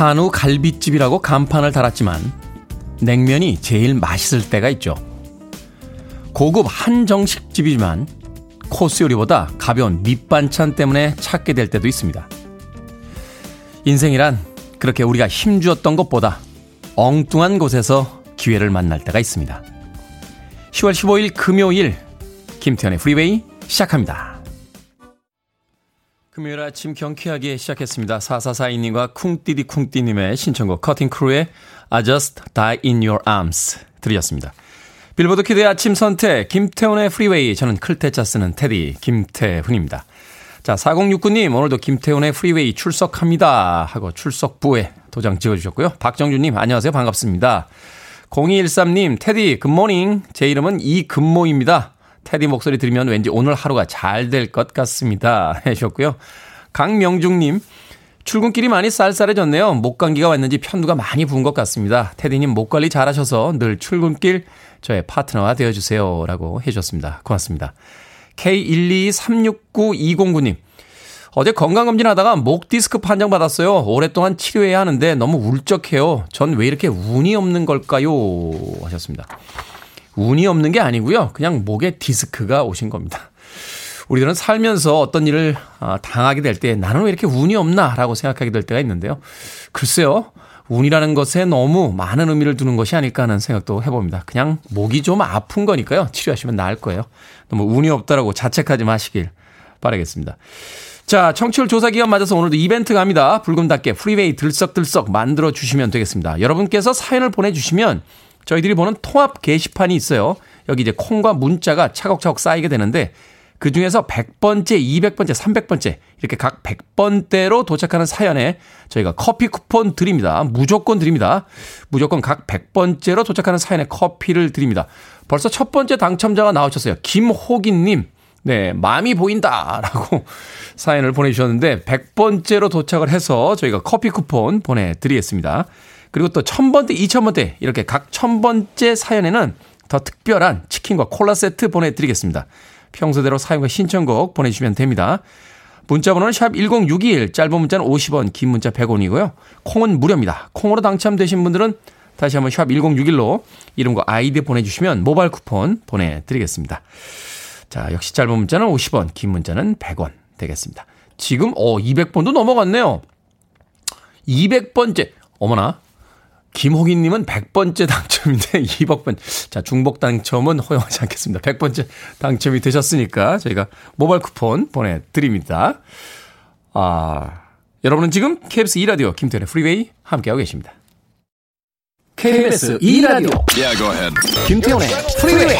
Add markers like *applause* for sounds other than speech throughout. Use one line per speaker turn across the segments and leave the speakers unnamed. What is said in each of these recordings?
한우 갈비집이라고 간판을 달았지만 냉면이 제일 맛있을 때가 있죠. 고급 한정식집이지만 코스 요리보다 가벼운 밑반찬 때문에 찾게 될 때도 있습니다. 인생이란 그렇게 우리가 힘주었던 것보다 엉뚱한 곳에서 기회를 만날 때가 있습니다. 10월 15일 금요일 김태현의 프리웨이 시작합니다. 금요일 아침 경쾌하게 시작했습니다. 4442님과 쿵띠디 쿵띠님의 신청곡 커팅크루의 I Just Died in Your Arms 들으셨습니다. 빌보드 키드의 아침 선택 김태훈의 프리웨이 저는 클 태 자 쓰는 테디 김태훈입니다. 자 4069님 오늘도 김태훈의 프리웨이 출석합니다 하고 출석부에 도장 찍어주셨고요. 박정주님 안녕하세요 반갑습니다. 0213님 테디 good morning 제 이름은 이금모입니다. 테디 목소리 들으면 왠지 오늘 하루가 잘 될 것 같습니다. *laughs* 해주셨고요. 강명중님, 출근길이 많이 쌀쌀해졌네요. 목감기가 왔는지 편두가 많이 부은 것 같습니다. 테디님 목 관리 잘하셔서 늘 출근길 저의 파트너가 되어주세요. 라고 해주셨습니다. 고맙습니다. K1236920님, 어제 건강검진 하다가 목 디스크 판정 받았어요. 오랫동안 치료해야 하는데 너무 울적해요. 전 왜 이렇게 운이 없는 걸까요? 하셨습니다. 운이 없는 게 아니고요. 그냥 목에 디스크가 오신 겁니다. 우리들은 살면서 어떤 일을 아, 당하게 될 때 나는 왜 이렇게 운이 없나라고 생각하게 될 때가 있는데요. 글쎄요. 운이라는 것에 너무 많은 의미를 두는 것이 아닐까 하는 생각도 해봅니다. 그냥 목이 좀 아픈 거니까요. 치료하시면 나을 거예요. 너무 운이 없다라고 자책하지 마시길 바라겠습니다. 자, 청취율 조사 기간 맞아서 오늘도 이벤트 갑니다. 불금답게 프리웨이 들썩들썩 만들어 주시면 되겠습니다. 여러분께서 사연을 보내주시면 저희들이 보는 통합 게시판이 있어요. 여기 이제 콩과 문자가 차곡차곡 쌓이게 되는데 그 중에서 100번째, 200번째, 300번째 이렇게 각 100번대로 도착하는 사연에 저희가 커피 쿠폰 드립니다. 무조건 드립니다. 무조건 각 100번째로 도착하는 사연에 커피를 드립니다. 벌써 첫 번째 당첨자가 나오셨어요. 김호기님. 네, 마음이 보인다. 라고 *laughs* 사연을 보내주셨는데, 100번째로 도착을 해서 저희가 커피 쿠폰 보내드리겠습니다. 그리고 또 1000번대, 2000번대, 이렇게 각 1000번째 사연에는 더 특별한 치킨과 콜라 세트 보내드리겠습니다. 평소대로 사용과 신청곡 보내주시면 됩니다. 문자 번호는 샵 1061, 짧은 문자는 50원, 긴 문자 100원이고요. 콩은 무료입니다. 콩으로 당첨되신 분들은 다시 한번 샵 1061로 이름과 아이디 보내주시면 모바일 쿠폰 보내드리겠습니다. 자, 역시 짧은 문자는 50원, 긴 문자는 100원 되겠습니다. 지금, 어, 200번도 넘어갔네요. 200번째. 어머나. 김호기님은 100번째 당첨인데 *laughs* 200번. 자, 중복 당첨은 허용하지 않겠습니다. 100번째 당첨이 되셨으니까 저희가 모바일 쿠폰 보내드립니다. 아, 여러분은 지금 KBS 2라디오 김태훈의 프리웨이 함께하고 계십니다. KBS 2라디오 yeah, 김태훈의 프리웨이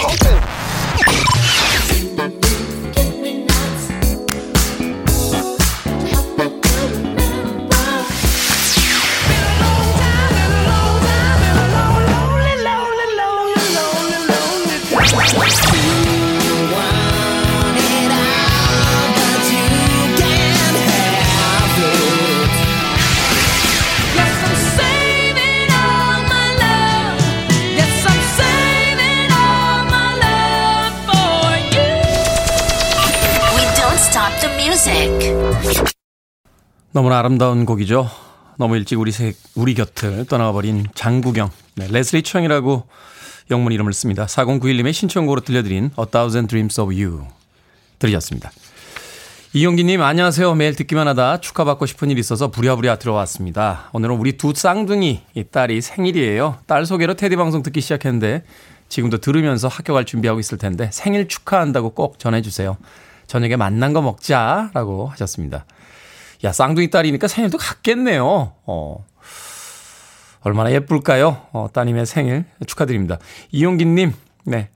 너무나 아름다운 곡이죠. 너무 일찍 우리 색, 우리 곁을 떠나버린 장구경. 네, 레슬리 청이라고 영문 이름을 씁니다. 4091님의 신청곡으로 들려드린 A Thousand Dreams of You 들으셨습니다. 이용기님 안녕하세요. 매일 듣기만 하다 축하받고 싶은 일이 있어서 부랴부랴 들어왔습니다. 오늘은 우리 두 쌍둥이 딸이 생일이에요. 딸 소개로 테디 방송 듣기 시작했는데 지금도 들으면서 학교 갈 준비하고 있을 텐데 생일 축하한다고 꼭 전해주세요. 저녁에 만난 거 먹자라고 하셨습니다. 야, 쌍둥이 딸이니까 생일도 같겠네요. 어. 얼마나 예쁠까요? 어, 따님의 생일 축하드립니다. 이용기님, 네.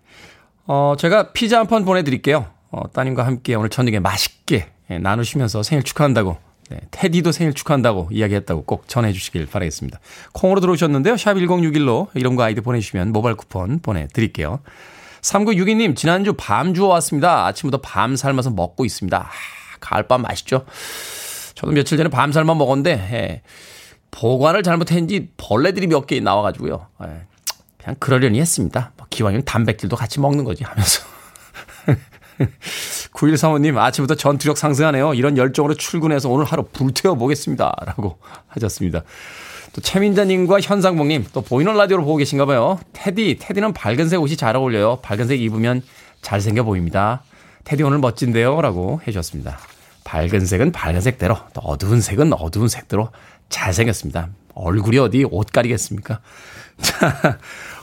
어, 제가 피자 한 판 보내드릴게요. 어, 따님과 함께 오늘 저녁에 맛있게 예, 나누시면서 생일 축하한다고, 네, 테디도 생일 축하한다고 이야기했다고 꼭 전해주시길 바라겠습니다. 콩으로 들어오셨는데요. 샵 1061로 이런 거 아이디 보내주시면 모바일 쿠폰 보내드릴게요. 3962님, 지난주 밤 주워 왔습니다. 아침부터 밤 삶아서 먹고 있습니다. 아, 가을밤 맛있죠? 저도 며칠 전에 밤살만 먹었는데 예, 보관을 잘못했는지 벌레들이 몇 개 나와가지고요. 예, 그냥 그러려니 했습니다. 뭐 기왕이면 단백질도 같이 먹는 거지 하면서. *laughs* 9135님, 아침부터 전투력 상승하네요. 이런 열정으로 출근해서 오늘 하루 불태워 보겠습니다. 라고 하셨습니다. 또 최민자님과 현상봉님 또 보이는 라디오로 보고 계신가 봐요. 테디, 테디는 밝은색 옷이 잘 어울려요. 밝은색 입으면 잘생겨 보입니다. 테디 오늘 멋진데요. 라고 해주셨습니다. 밝은 색은 밝은 색대로, 또 어두운 색은 어두운 색대로 잘생겼습니다. 얼굴이 어디 옷 가리겠습니까? *laughs* 자,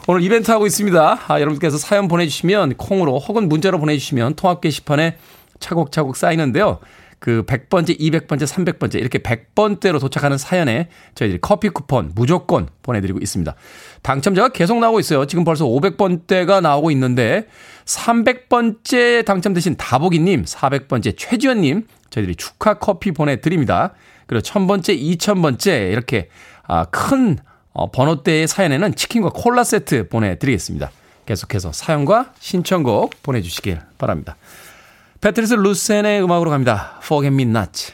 오늘 이벤트 하고 있습니다. 아, 여러분께서 사연 보내주시면 콩으로 혹은 문자로 보내주시면 통합 게시판에 차곡차곡 쌓이는데요. 그 100번째, 200번째, 300번째 이렇게 100번대로 도착하는 사연에 저희들이 커피 쿠폰 무조건 보내드리고 있습니다. 당첨자가 계속 나오고 있어요. 지금 벌써 500번대가 나오고 있는데 300번째 당첨되신 다보기님, 400번째 최지연님 저희들이 축하 커피 보내드립니다. 그리고 1000번째, 2000번째 이렇게 아, 큰 어, 번호대의 사연에는 치킨과 콜라 세트 보내드리겠습니다. 계속해서 사연과 신청곡 보내주시길 바랍니다. 패트리스 루센의 음악으로 갑니다. Forget Me Not.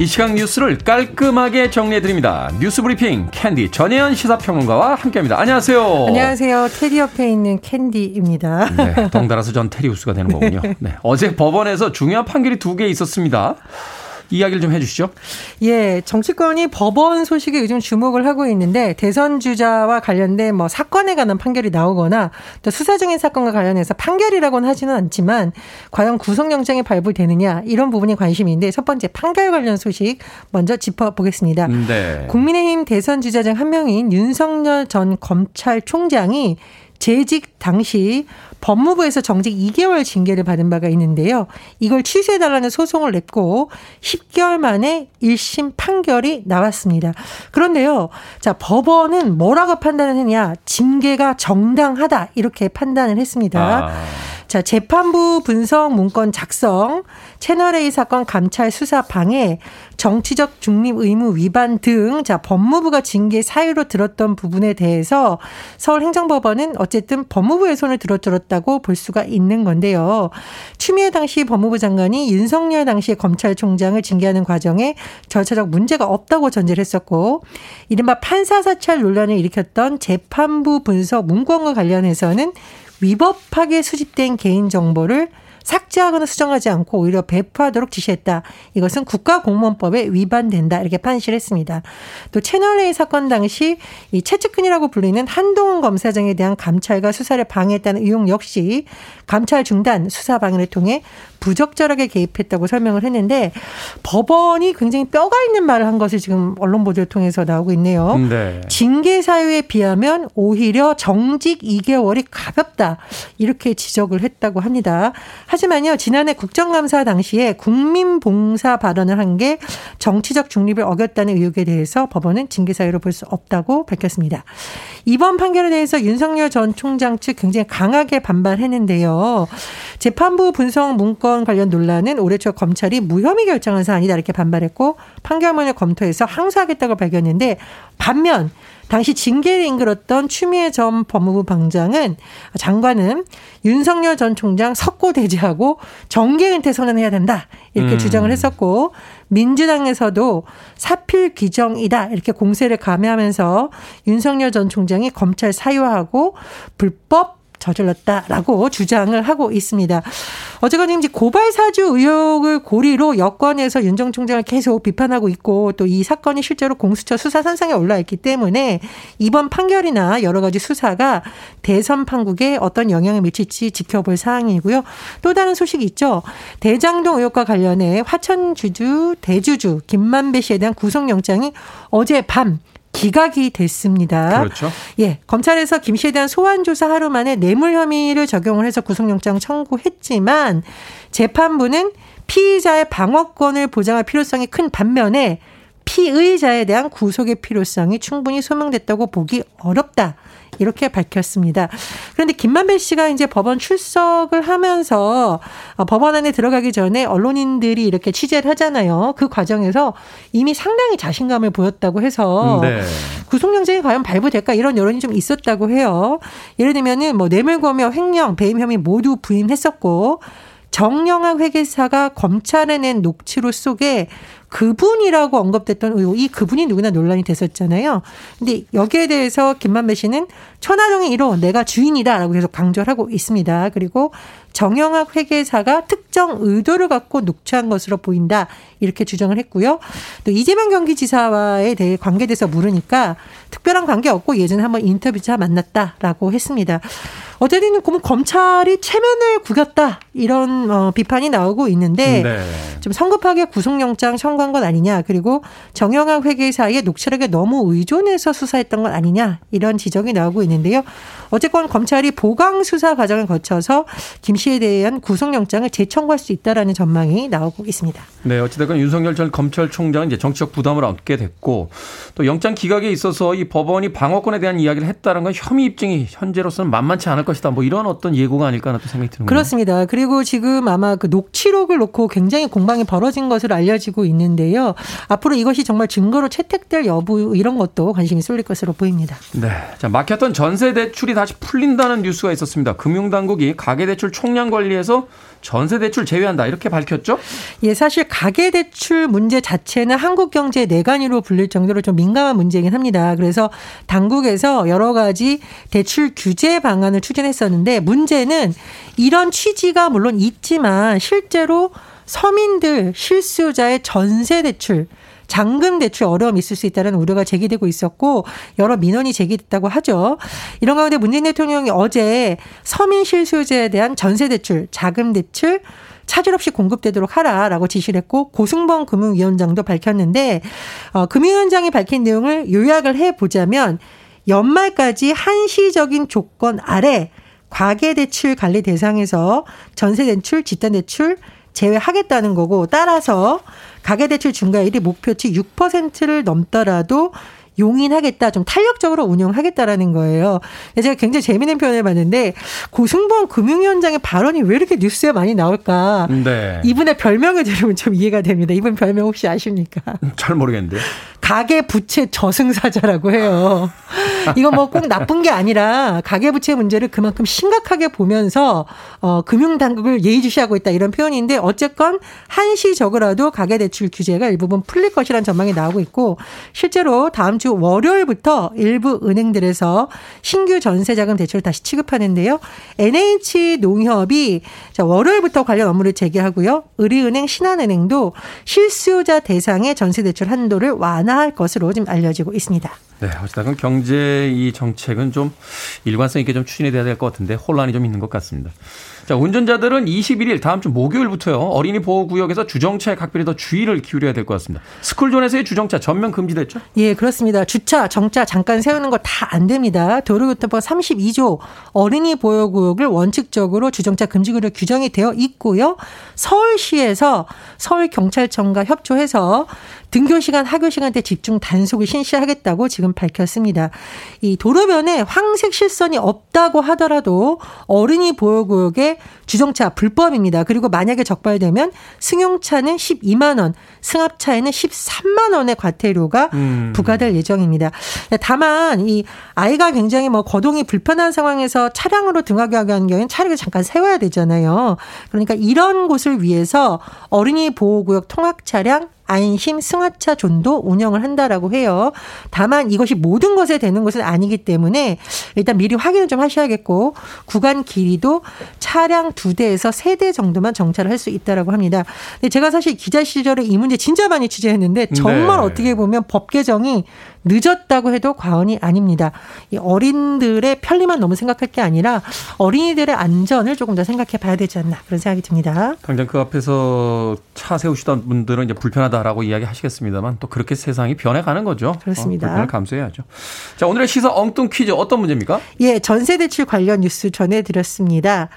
이 시각 뉴스를 깔끔하게 정리해드립니다. 뉴스 브리핑 캔디 전혜연 시사평론가와 함께합니다. 안녕하세요.
안녕하세요. 테디 옆에 있는 캔디입니다.
네, *laughs* 덩달아서 전 테리우스가 되는 거군요. 네, 어제 법원에서 중요한 판결이 두 개 있었습니다. 이야기를 좀 해주시죠.
예, 정치권이 법원 소식에 요즘 주목을 하고 있는데 대선 주자와 관련된 뭐 사건에 관한 판결이 나오거나 또 수사 중인 사건과 관련해서 판결이라고는 하지는 않지만 과연 구속영장이 발부되느냐 이런 부분이 관심인데 첫 번째 판결 관련 소식 먼저 짚어보겠습니다. 네. 국민의힘 대선 주자 중 한 명인 윤석열 전 검찰총장이 재직 당시 법무부에서 정직 2개월 징계를 받은 바가 있는데요. 이걸 취소해달라는 소송을 냈고 10개월 만에 1심 판결이 나왔습니다. 그런데요. 자, 법원은 뭐라고 판단을 했냐. 징계가 정당하다. 이렇게 판단을 했습니다. 아. 자, 재판부 분석 문건 작성, 채널A 사건 감찰 수사 방해, 정치적 중립 의무 위반 등, 자, 법무부가 징계 사유로 들었던 부분에 대해서 서울행정법원은 어쨌든 법무부의 손을 들어들었다고 볼 수가 있는 건데요. 추미애 당시 법무부 장관이 윤석열 당시 검찰총장을 징계하는 과정에 절차적 문제가 없다고 전제를 했었고, 이른바 판사 사찰 논란을 일으켰던 재판부 분석 문건과 관련해서는 위법하게 수집된 개인 정보를 삭제하거나 수정하지 않고 오히려 배포하도록 지시했다. 이것은 국가공무원법에 위반된다. 이렇게 판시를 했습니다. 또 채널A 사건 당시 이 최측근이라고 불리는 한동훈 검사장에 대한 감찰과 수사를 방해했다는 의혹 역시 감찰 중단, 수사 방해를 통해 부적절하게 개입했다고 설명을 했는데 법원이 굉장히 뼈가 있는 말을 한 것을 지금 언론 보도를 통해서 나오고 있네요. 네. 징계 사유에 비하면 오히려 정직 2개월이 가볍다. 이렇게 지적을 했다고 합니다. 하지만요, 지난해 국정감사 당시에 국민봉사 발언을 한 게 정치적 중립을 어겼다는 의혹에 대해서 법원은 징계 사유로 볼 수 없다고 밝혔습니다. 이번 판결에 대해서 윤석열 전 총장 측 굉장히 강하게 반발했는데요. 재판부 분석 문건 관련 논란은 올해 초 검찰이 무혐의 결정한 사안이다 이렇게 반발했고 판결문을 검토해서 항소하겠다고 밝혔는데 반면 당시 징계를 인글었던 추미애 전 법무부 방장은 장관은 윤석열 전 총장 석고대지하고 정계 은퇴 선언해야 된다 이렇게 음. 주장을 했었고 민주당에서도 사필 규정이다 이렇게 공세를 감해하면서 윤석열 전 총장이 검찰 사유하고 불법 저질렀다라고 주장을 하고 있습니다. 어쨌건 이제 고발 사주 의혹을 고리로 여권에서 윤정 총장을 계속 비판하고 있고 또 이 사건이 실제로 공수처 수사 선상에 올라 있기 때문에 이번 판결이나 여러 가지 수사가 대선 판국에 어떤 영향을 미칠지 지켜볼 사항이고요. 또 다른 소식이 있죠. 대장동 의혹과 관련해 화천 주주 대주주 김만배 씨에 대한 구속영장이 어제 밤 기각이 됐습니다.
그렇죠.
예, 검찰에서 김 씨에 대한 소환 조사 하루 만에 뇌물 혐의를 적용을 해서 구속영장 청구했지만 재판부는 피의자의 방어권을 보장할 필요성이 큰 반면에 피의자에 대한 구속의 필요성이 충분히 소명됐다고 보기 어렵다. 이렇게 밝혔습니다. 그런데 김만배 씨가 이제 법원 출석을 하면서 어, 법원 안에 들어가기 전에 언론인들이 이렇게 취재를 하잖아요. 그 과정에서 이미 상당히 자신감을 보였다고 해서 네. 구속영장이 과연 발부될까 이런 여론이 좀 있었다고 해요. 예를 들면은 뭐 뇌물검여, 횡령, 배임 혐의 모두 부인했었고 정영학 회계사가 검찰에 낸 녹취록 속에 그분이라고 언급됐던 이 그분이 누구나 논란이 됐었잖아요. 근데 여기에 대해서 김만배 씨는 천하동의 1호 내가 주인이다라고 계속 강조를 하고 있습니다. 그리고 정영학 회계사가 특정 의도를 갖고 녹취한 것으로 보인다. 이렇게 주장을 했고요. 또 이재명 경기지사와에 대해 관계돼서 물으니까 특별한 관계 없고 예전에 한번 인터뷰자 만났다라고 했습니다. 어쨌든 검찰이 체면을 구겼다 이런 어, 비판이 나오고 있는데 네. 좀 성급하게 구속영장 청구한 것 아니냐 그리고 정영학 회계사의 녹취록에 너무 의존해서 수사했던 것 아니냐 이런 지적이 나오고 있는데요. 어쨌건 검찰이 보강 수사 과정을 거쳐서 김 씨에 대한 구속영장을 재청구할 수 있다라는 전망이 나오고 있습니다.
네, 어찌됐건 윤석열 전 검찰총장은 이제 정치적 부담을 얻게 됐고 또 영장 기각에 있어서 이 법원이 방어권에 대한 이야기를 했다는 건 혐의 입증이 현재로서는 만만치 않을 것이다. 뭐 이런 어떤 예고가 아닐까 하는 생각이 드는 거예요.
그렇습니다. 그리고 지금 아마 그 녹취록을 놓고 굉장히 공방이 벌어진 것으로 알려지고 있는데요. 앞으로 이것이 정말 증거로 채택될 여부 이런 것도 관심이 쏠릴 것으로 보입니다.
네. 자, 막혔던 전세 대출이 다시 풀린다는 뉴스가 있었습니다. 금융당국이 가계대출 총량 관리에서 전세 대출 제외한다 이렇게 밝혔죠?
예, 사실 가계 대출 문제 자체는 한국 경제 내관위로 불릴 정도로 좀 민감한 문제이긴 합니다. 그래서 당국에서 여러 가지 대출 규제 방안을 추진했었는데 문제는 이런 취지가 물론 있지만 실제로 서민들 실수요자의 전세 대출 잔금 대출 어려움이 있을 수 있다는 우려가 제기되고 있었고 여러 민원이 제기됐다고 하죠. 이런 가운데 문재인 대통령이 어제 서민 실수요자에 대한 전세 대출, 자금 대출 차질 없이 공급되도록 하라라고 지시를 했고 고승범 금융위원장도 밝혔는데 어, 금융위원장이 밝힌 내용을 요약을 해 보자면 연말까지 한시적인 조건 아래 과계 대출 관리 대상에서 전세 대출, 집단 대출 제외하겠다는 거고 따라서 가계대출 중과율이 목표치 6%를 넘더라도 용인하겠다, 좀 탄력적으로 운영하겠다라는 거예요. 제가 굉장히 재미있는 표현을 봤는데 고승범 금융위원장의 발언이 왜 이렇게 뉴스에 많이 나올까? 네. 이분의 별명을 들으면 좀 이해가 됩니다. 이분 별명 혹시 아십니까?
잘 모르겠는데요.
가계 부채 저승사자라고 해요. 이건 뭐꼭 나쁜 게 아니라 가계 부채 문제를 그만큼 심각하게 보면서 어 금융 당국을 예의주시하고 있다 이런 표현인데 어쨌건 한시적으로라도 가계 대출 규제가 일부분 풀릴 것이라는 전망이 나오고 있고 실제로 다음 주 월요일부터 일부 은행들에서 신규 전세자금 대출을 다시 취급하는데요. NH 농협이 자 월요일부터 관련 업무를 재개하고요. 의리은행, 신한은행도 실수요자 대상의 전세 대출 한도를 완화할 것으로 지금 알려지고 있습니다.
네, 어쨌든 경제 이 정책은 좀 일관성 있게 좀 추진이 돼야 될 것 같은데 혼란이 좀 있는 것 같습니다. 자, 운전자들은 21일 다음 주 목요일부터요. 어린이 보호 구역에서 주정차에 각별히 더 주의를 기울여야 될 것 같습니다. 스쿨존에서의 주정차 전면 금지됐죠?
예, 그렇습니다. 주차, 정차 잠깐 세우는 거 다 안 됩니다. 도로교통법 32조 어린이 보호 구역을 원칙적으로 주정차 금지구로 규정이 되어 있고요. 서울시에서 서울 경찰청과 협조해서 등교 시간, 하교 시간 대 집중 단속을 실시하겠다고 지금 밝혔습니다. 이 도로변에 황색 실선이 없다고 하더라도 어린이 보호구역에 주정차 불법입니다. 그리고 만약에 적발되면 승용차는 12만 원, 승합차에는 13만 원의 과태료가 음. 부과될 예정입니다. 다만 이 아이가 굉장히 뭐 거동이 불편한 상황에서 차량으로 등하게 하는 경우에는 차량을 잠깐 세워야 되잖아요. 그러니까 이런 곳을 위해서 어린이 보호구역 통학 차량 안심 승하차 존도 운영을 한다라고 해요. 다만 이것이 모든 것에 되는 것은 아니기 때문에 일단 미리 확인을 좀 하셔야겠고 구간 길이도 차량 두 대에서 세 대 정도만 정차를 할 수 있다라고 합니다. 근데 제가 사실 기자 시절에 이 문제 진짜 많이 취재했는데 정말 네. 어떻게 보면 법 개정이 늦었다고 해도 과언이 아닙니다. 이 어린들의 편리만 너무 생각할 게 아니라 어린이들의 안전을 조금 더 생각해 봐야 되지 않나 그런 생각이 듭니다.
당장 그 앞에서 차 세우시던 분들은 이제 불편하다라고 이야기 하시겠습니다만 또 그렇게 세상이 변해가는 거죠.
그렇습니다.
어, 불편을 감수해야죠. 자, 오늘의 시사 엉뚱 퀴즈 어떤 문제입니까?
예, 전세 대출 관련 뉴스 전해드렸습니다.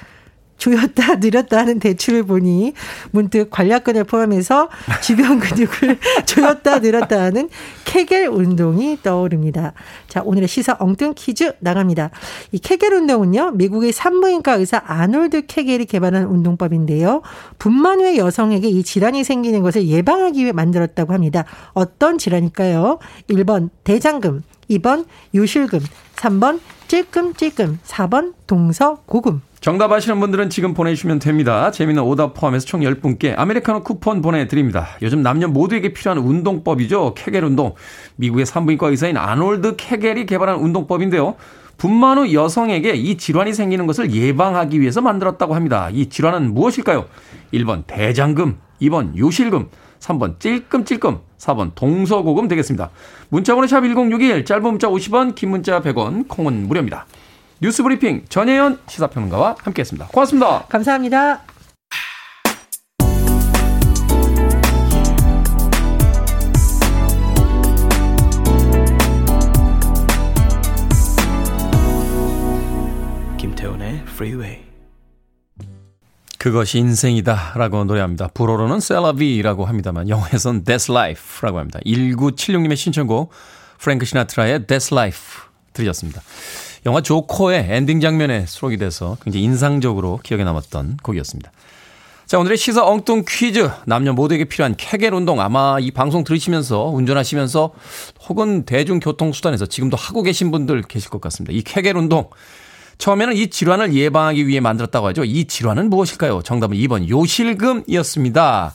조였다 *laughs* 늘었다 하는 대출을 보니 문득 관략근을 포함해서 주변 근육을 *laughs* 조였다 늘었다 하는 케겔 운동이 떠오릅니다. 자, 오늘의 시사 엉뚱 퀴즈 나갑니다. 이 케겔 운동은요, 미국의 산부인과 의사 아놀드 케겔이 개발한 운동법인데요. 분만 후에 여성에게 이 질환이 생기는 것을 예방하기 위해 만들었다고 합니다. 어떤 질환일까요? 1번 대장금, 2번 요실금, 3번 찔끔찔끔, 4번 동서고금.
정답 아시는 분들은 지금 보내주시면 됩니다. 재미있는 오답 포함해서 총 10분께 아메리카노 쿠폰 보내드립니다. 요즘 남녀 모두에게 필요한 운동법이죠. 케겔 운동. 미국의 산부인과 의사인 아놀드 케겔이 개발한 운동법인데요. 분만 후 여성에게 이 질환이 생기는 것을 예방하기 위해서 만들었다고 합니다. 이 질환은 무엇일까요? 1번 대장금, 2번 요실금, 3번 찔끔찔끔, 4번 동서고금 되겠습니다. 문자번호 샵 1061, 짧은 문자 50원, 긴 문자 100원, 콩은 무료입니다. 뉴스 브리핑 전혜연 시사평론가와 함께했습니다. 고맙습니다.
감사합니다.
김태훈의 Freeway. 그것이 인생이다 라고 노래합니다. 불어로는 C'est la vie라고 합니다만 영어에선 That's Life라고 합니다. 1976님의 신청곡 프랭크 시나트라의 That's Life 들으셨습니다. 영화 조커의 엔딩 장면에 수록이 돼서 굉장히 인상적으로 기억에 남았던 곡이었습니다. 자, 오늘의 시사 엉뚱 퀴즈. 남녀 모두에게 필요한 케겔 운동. 아마 이 방송 들으시면서 운전하시면서 혹은 대중교통수단에서 지금도 하고 계신 분들 계실 것 같습니다. 이 케겔 운동. 처음에는 이 질환을 예방하기 위해 만들었다고 하죠. 이 질환은 무엇일까요? 정답은 2번 요실금이었습니다.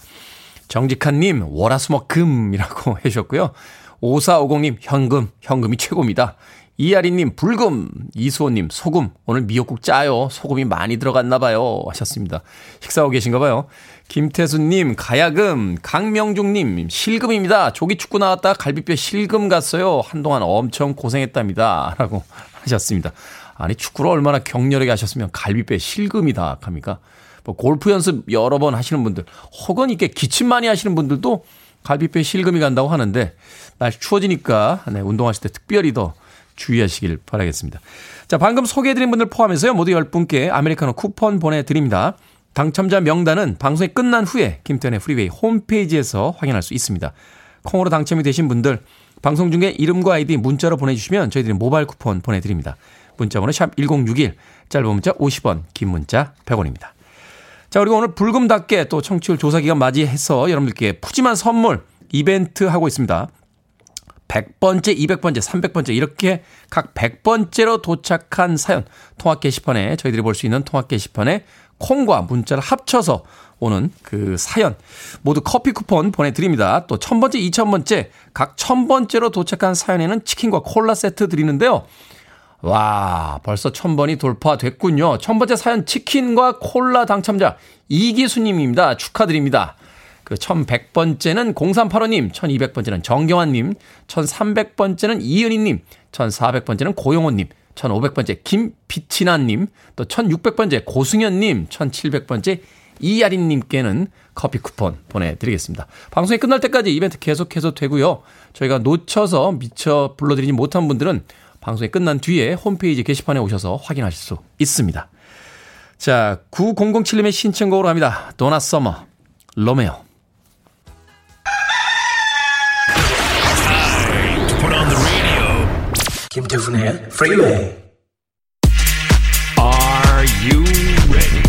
정직한님, 월화수목금이라고 *laughs* 해주셨고요. 5450님, 현금, 현금이 최고입니다. 이아리님, 불금. 이수호님, 소금. 오늘 미역국 짜요. 소금이 많이 들어갔나 봐요. 하셨습니다. 식사하고 계신가 봐요. 김태수님, 가야금. 강명중님, 실금입니다. 조기 축구 나왔다 갈비뼈 실금 갔어요. 한동안 엄청 고생했답니다. *laughs* 라고 하셨습니다. 아니 축구를 얼마나 격렬하게 하셨으면 갈비뼈에 실금이 다 갑니까? 뭐 골프 연습 여러 번 하시는 분들 혹은 이렇게 기침 많이 하시는 분들도 갈비뼈에 실금이 간다고 하는데 날씨 추워지니까 네, 운동하실 때 특별히 더 주의하시길 바라겠습니다. 자, 방금 소개해드린 분들 포함해서요, 모두 10분께 아메리카노 쿠폰 보내드립니다. 당첨자 명단은 방송이 끝난 후에 김태훈의 프리웨이 홈페이지에서 확인할 수 있습니다. 콩으로 당첨이 되신 분들, 방송 중에 이름과 아이디 문자로 보내주시면 저희들이 모바일 쿠폰 보내드립니다. 문자번호 샵 1061, 짧은 문자 50원, 긴 문자 100원입니다. 자, 그리고 오늘 불금답게 또 청취율 조사 기간 맞이해서 여러분들께 푸짐한 선물 이벤트 하고 있습니다. 100번째, 200번째, 300번째 이렇게 각 100번째로 도착한 사연 통합 게시판에 저희들이 볼 수 있는 통합 게시판에 콩과 문자를 합쳐서 오는 그 사연 모두 커피 쿠폰 보내드립니다. 또 1000번째, 2000번째 각 1000번째로 도착한 사연에는 치킨과 콜라 세트 드리는데요. 와, 벌써 천번이 돌파됐군요. 천 번째 사연 치킨과 콜라 당첨자 이기수님입니다. 축하드립니다. 그 1100번째는 0385님, 1200번째는 정경환님, 1300번째는 이은희님, 1400번째는 고용호님, 1500번째 김비치나님, 또 1600번째 고승현님, 1700번째 이야린님께는 커피 쿠폰 보내드리겠습니다. 방송이 끝날 때까지 이벤트 계속해서 되고요. 저희가 놓쳐서 미처 불러드리지 못한 분들은 방송이 끝난 뒤에 홈페이지 게시판에 오셔서 확인하실 수 있습니다. 자, 9007님의 신청곡으로 합니다. 도나 서머, Romeo. 김태훈의 프리웨이 Are you ready?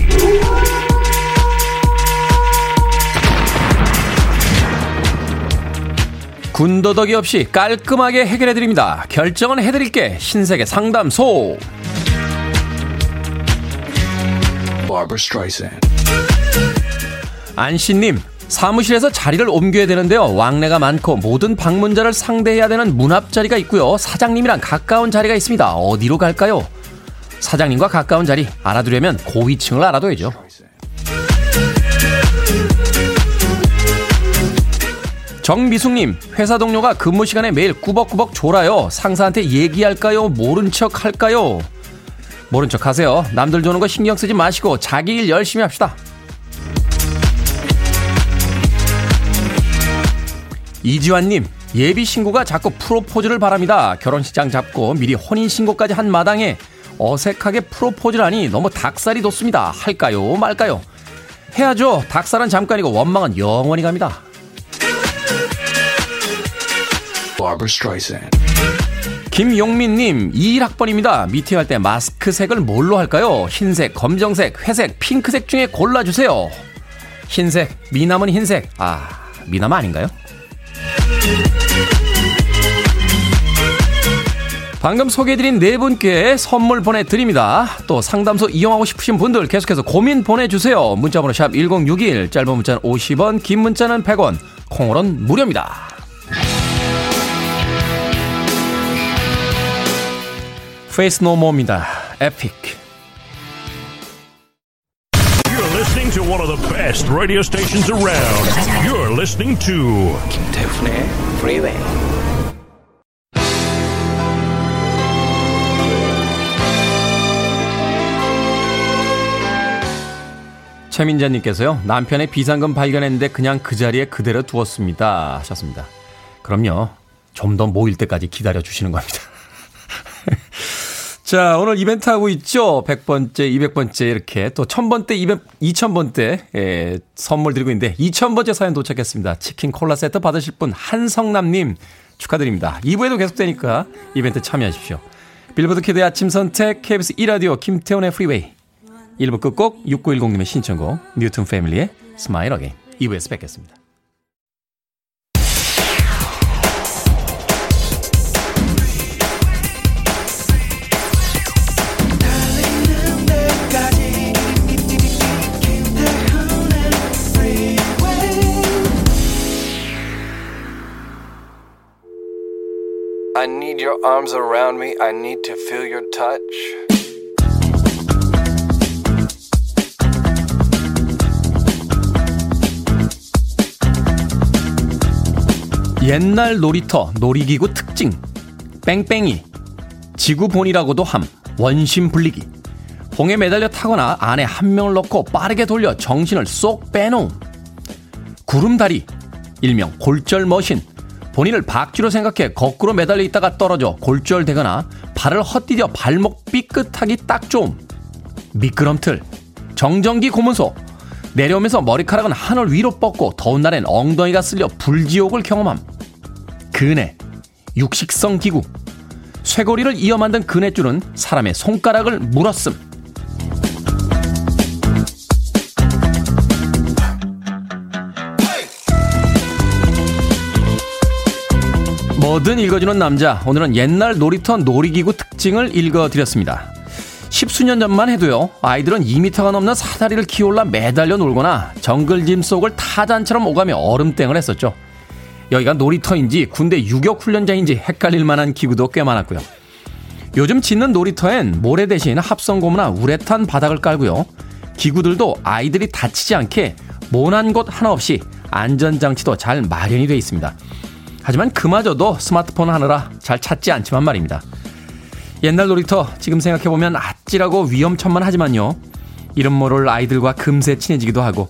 군더더기 없이 깔끔하게 해결해 드립니다. 결정은 해드릴게 신세계 상담소. 안씨님, 사무실에서 자리를 옮겨야 되는데요. 왕래가 많고 모든 방문자를 상대해야 되는 문 앞 자리가 있고요. 사장님이랑 가까운 자리가 있습니다. 어디로 갈까요? 사장님과 가까운 자리 알아두려면 고위층을 알아둬야죠. 정미숙님, 회사 동료가 근무 시간에 매일 꾸벅꾸벅 졸아요. 상사한테 얘기할까요? 모른 척 할까요? 모른 척 하세요. 남들 조는 거 신경 쓰지 마시고 자기 일 열심히 합시다. 이지환님, 예비 신고가 자꾸 프로포즈를 바랍니다. 결혼식장 잡고 미리 혼인 신고까지 한 마당에 어색하게 프로포즈를 하니 너무 닭살이 돋습니다. 할까요? 말까요? 해야죠. 닭살은 잠깐이고 원망은 영원히 갑니다. 김용민님, 21학번입니다. 미팅 할때 마스크 색을 뭘로 할까요? 흰색, 검정색, 회색, 핑크색 중에 골라주세요. 흰색, 미남은 흰색. 아, 미남 아닌가요? 방금 소개해드린 네 분께 선물 보내드립니다. 또 상담소 이용하고 싶으신 분들 계속해서 고민 보내주세요. 문자번호 샵 1061, 짧은 문자는 50원, 긴 문자는 100원, 콩으로는 무료입니다. Faith No More입니다.
Epic. One of the best radio stations around. You're listening to
김태훈의 Freeway.
최민자님께서요, 남편의 비상금 발견했는데 그냥 그 자리에 그대로 두었습니다. 하셨습니다. 그럼요, 좀 더 모일 때까지 기다려 주시는 겁니다. *laughs* 자, 오늘 이벤트 하고 있죠? 100번째, 200번째 이렇게 또 1000번째, 200, 2000번째 예, 선물 드리고 있는데 2000번째 사연 도착했습니다. 치킨 콜라 세트 받으실 분 한성남 님 축하드립니다. 2부에도 계속되니까 이벤트 참여하십시오. 빌보드 키드의 아침 선택 KBS 2라디오 김태훈의 프리웨이 1부 끝곡 6910님의 신청곡 뉴튼 패밀리의 Smile Again 2부에서 뵙겠습니다.
Your arms around me. I need to feel your touch.
옛날 놀이터 놀이기구 특징. 뺑뺑이. 지구본이라고도 함. 원심 불리기. 봉에 매달려 타거나 안에 한 명을 넣고 빠르게 돌려 정신을 쏙 빼놓음. 구름다리. 일명 골절 머신 본인을 박쥐로 생각해 거꾸로 매달려 있다가 떨어져 골절되거나 발을 헛디뎌 발목 삐끗하기 딱 좋음 미끄럼틀 정전기 고문소 내려오면서 머리카락은 하늘 위로 뻗고 더운 날엔 엉덩이가 쓸려 불지옥을 경험함. 그네, 육식성 기구. 쇠고리를 이어 만든 그네줄은 사람의 손가락을 물었음. 뭐든 읽어주는 남자. 오늘은 옛날 놀이터 놀이기구 특징을 읽어드렸습니다. 십수년 전만 해도요, 아이들은 2미터가 넘는 사다리를 키올라 매달려 놀거나 정글짐 속을 타잔처럼 오가며 얼음땡을 했었죠. 여기가 놀이터인지 군대 유격훈련장인지 헷갈릴 만한 기구도 꽤 많았고요. 요즘 짓는 놀이터엔 모래 대신 합성고무나 우레탄 바닥을 깔고요. 기구들도 아이들이 다치지 않게 모난 곳 하나 없이 안전장치도 잘 마련이 되어 있습니다. 하지만 그마저도 스마트폰 하느라 잘 찾지 않지만 말입니다. 옛날 놀이터 지금 생각해보면 아찔하고 위험천만하지만요. 이름 모를 아이들과 금세 친해지기도 하고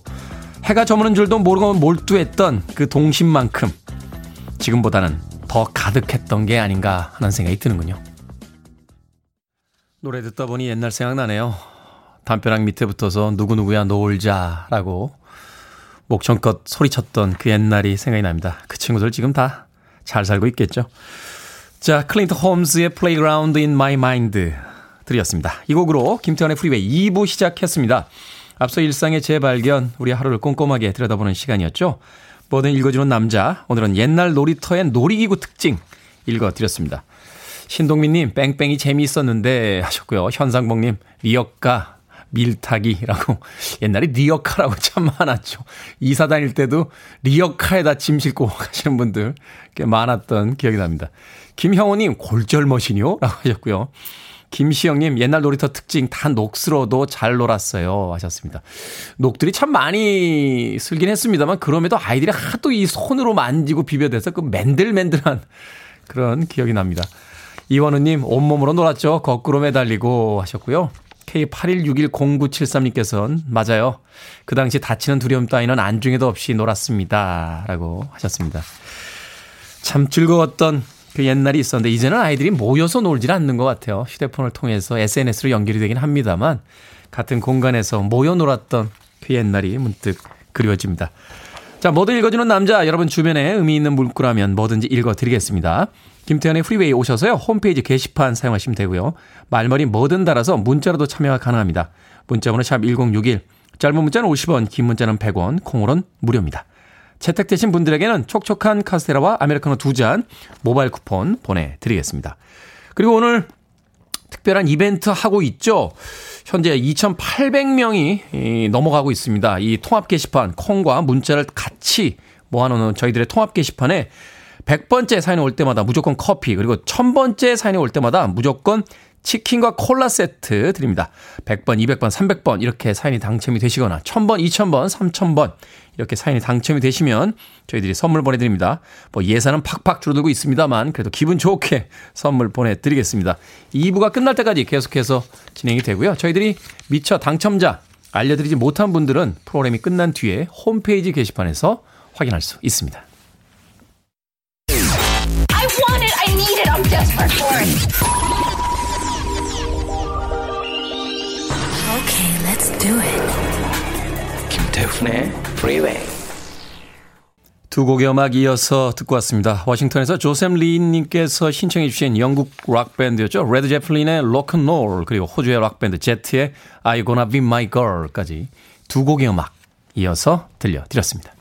해가 저무는 줄도 모르고 몰두했던 그 동심만큼 지금보다는 더 가득했던 게 아닌가 하는 생각이 드는군요. 노래 듣다 보니 옛날 생각나네요. 담벼락 밑에 붙어서 누구누구야 놀자라고 목청껏 소리쳤던 그 옛날이 생각이 납니다. 그 친구들 지금 다 잘 살고 있겠죠. 자, 클린트 홈즈의 Playground in My Mind 드렸습니다. 이 곡으로 김태훈의 프리웨이 2부 시작했습니다. 앞서 일상의 재발견, 우리 하루를 꼼꼼하게 들여다보는 시간이었죠. 뭐든 읽어주는 남자, 오늘은 옛날 놀이터의 놀이기구 특징 읽어드렸습니다. 신동민님, 뺑뺑이 재미있었는데 하셨고요. 현상봉님, 리어카, 밀타기라고. *laughs* 옛날에 리어카라고 참 많았죠. 이사 다닐 때도 리어카에다 짐 싣고 *laughs* 가시는 분들 꽤 많았던 기억이 납니다. 김형호님, 골절 machine이요? *laughs* 라고 하셨고요. 김시영님, 옛날 놀이터 특징 다 녹슬어도 잘 놀았어요. 하셨습니다. 녹들이 참 많이 슬긴 했습니다만, 그럼에도 아이들이 하도 이 손으로 만지고 비벼대서 그 맨들맨들한 그런 기억이 납니다. 이원우님, 온몸으로 놀았죠. 거꾸로 매달리고 하셨고요. K81610973님께서는 맞아요. 그 당시 다치는 두려움 따위는 안중에도 없이 놀았습니다. 라고 하셨습니다. 참 즐거웠던 그 옛날이 있었는데 이제는 아이들이 모여서 놀질 않는 것 같아요. 휴대폰을 통해서 SNS로 연결이 되긴 합니다만 같은 공간에서 모여 놀았던 그 옛날이 문득 그리워집니다. 자, 뭐든 읽어주는 남자, 여러분 주변에 의미 있는 문구라면 뭐든지 읽어드리겠습니다. 김태훈의 프리웨이 오셔서요. 홈페이지 게시판 사용하시면 되고요. 말머리 뭐든 달아서 문자로도 참여가 가능합니다. 문자번호 샵 1061, 짧은 문자는 50원, 긴 문자는 100원, 콩으로는 무료입니다. 채택되신 분들에게는 촉촉한 카스테라와 아메리카노 두 잔 모바일 쿠폰 보내드리겠습니다. 그리고 오늘 특별한 이벤트 하고 있죠. 현재 2,800명이 넘어가고 있습니다. 이 통합 게시판 콩과 문자를 같이 모아놓은 저희들의 통합 게시판에 100번째 사연이 올 때마다 무조건 커피, 그리고 1000번째 사연이 올 때마다 무조건 치킨과 콜라 세트 드립니다. 100번, 200번, 300번 이렇게 사연이 당첨이 되시거나 1000번, 2000번, 3000번 이렇게 사연이 당첨이 되시면 저희들이 선물 보내드립니다. 뭐 예산은 팍팍 줄어들고 있습니다만 그래도 기분 좋게 선물 보내드리겠습니다. 2부가 끝날 때까지 계속해서 진행이 되고요. 저희들이 미처 당첨자 알려드리지 못한 분들은 프로그램이 끝난 뒤에 홈페이지 게시판에서 확인할 수 있습니다.
I'm desperate for it.
Okay, let's do it.
김태훈의 Freeway.
두 곡의 음악 이어서 듣고 왔습니다. 워싱턴에서 조셉 리님께서 신청해 주신 영국 락밴드였죠. 레드 제플린의 로큰롤 그리고 호주의 락밴드 제트의 Are You Gonna Be My Girl까지 두 곡의 음악 이어서 들려드렸습니다.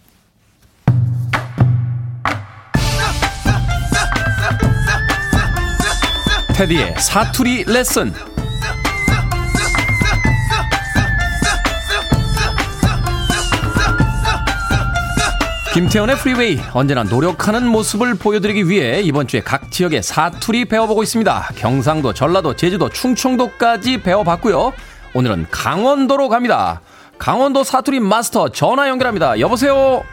테디의 사투리 레슨 김태훈의 프리웨이 언제나 노력하는 모습을 보여드리기 위해 이번 주에 각 지역의 사투리 배워보고 있습니다. 경상도, 전라도, 제주도, 충청도까지 배워봤고요. 오늘은 강원도로 갑니다. 강원도 사투리 마스터 전화 연결합니다. 여보세요.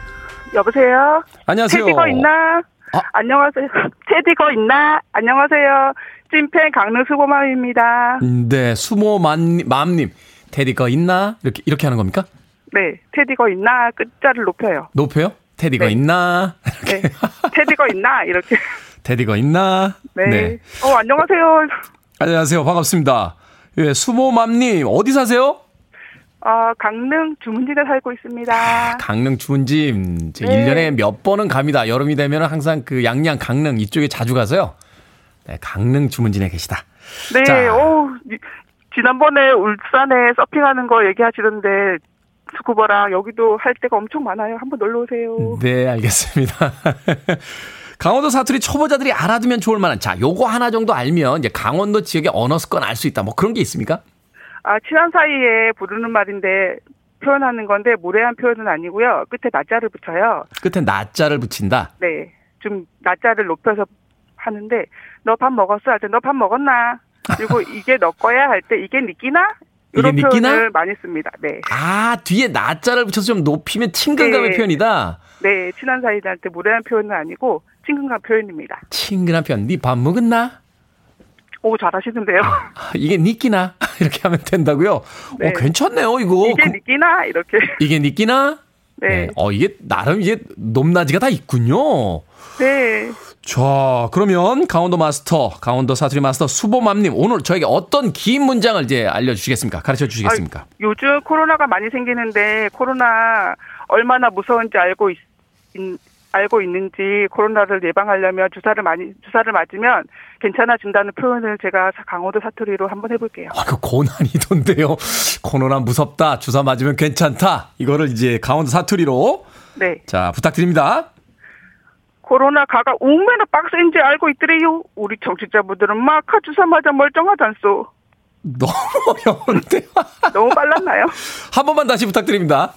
여보세요?
안녕하세요.
있나?
아.
안녕하세요. *laughs* 테디 거 있나? 안녕하세요. 찐팬 강릉 수고맘입니다.
네, 수모 맘님, 맘님. 테디 거 있나? 이렇게 이렇게 하는 겁니까?
네, 테디 거 있나? 끝자를 높여요.
높여요? 테디 거
네.
있나?
네, 테디거 있나? 이렇게. *laughs*
테디 거 있나? *laughs*
네. 어, 안녕하세요.
안녕하세요. 반갑습니다. 예, 수모맘님, 어디 사세요?
어, 강릉 주문지대 살고 있습니다.
강릉 주문짐. 제
네.
1년에 몇 번은 갑니다. 여름이 되면 항상 그 양양, 강릉 이쪽에 자주 가서요. 네, 강릉 주문진에 계시다.
네,
자.
오, 이- 지난번에 울산에 서핑하는 거 얘기하시던데, 스쿠버랑 여기도 할 데가 엄청 많아요. 한번 놀러 오세요.
네, 알겠습니다. *laughs* 강원도 사투리 초보자들이 알아두면 좋을 만한 자, 요거 하나 정도 알면 이제 강원도 지역의 언어 습관 알 수 있다. 뭐 그런 게 있습니까?
아, 친한 사이에 부르는 말인데 표현하는 건데 무례한 표현은 아니고요. 끝에 나자를 붙여요.
끝에 나자를 붙인다.
네. 좀 나자를 높여서 하는데 너 밥 먹었어? 할 때 너 밥 먹었나? 그리고 *laughs* 이게 너 거야 할 때 이게 니끼나? 이런
이게 니끼나?
표현을 많이 씁니다. 네.
아, 뒤에 나자를 붙여서 좀 높이면 친근감의
네.
표현이다.
네, 친한 사이들한테 무례한 표현은 아니고 친근감 표현입니다.
친근한 표현. 네 밥 먹었나?
오, 잘하시는데요.
아, 이게 니끼나? *laughs* 이렇게 하면 된다고요?
네.
어, 괜찮네요, 이거.
이게
그-
니끼나? 이렇게.
이게 니끼나?
네.
어, 이게 나름 이게 높낮이가 다 있군요.
네.
자, 그러면 강원도 마스터, 강원도 사투리 마스터 수보맘님 오늘 저에게 어떤 긴 문장을 이제 알려주시겠습니까? 가르쳐 주시겠습니까?
아, 요즘 코로나가 많이 생기는데 코로나 얼마나 무서운지 알고 있, 있- 알고 있는지 코로나를 예방하려면 주사를 많이 주사를 맞으면 괜찮아진다는 표현을 제가 강원도 사투리로 한번 해볼게요.
아, 그 고난이던데요. 코로나 무섭다. 주사 맞으면 괜찮다. 이거를 이제 강원도 사투리로
네,
자 부탁드립니다.
코로나 가가 얼마나 빡센지 알고 있더래요. 우리 정치자분들은 마카 주사 맞아 멀쩡하잖소.
너무 *laughs* 어려운데
너무 빨랐나요?
한 번만 다시 부탁드립니다.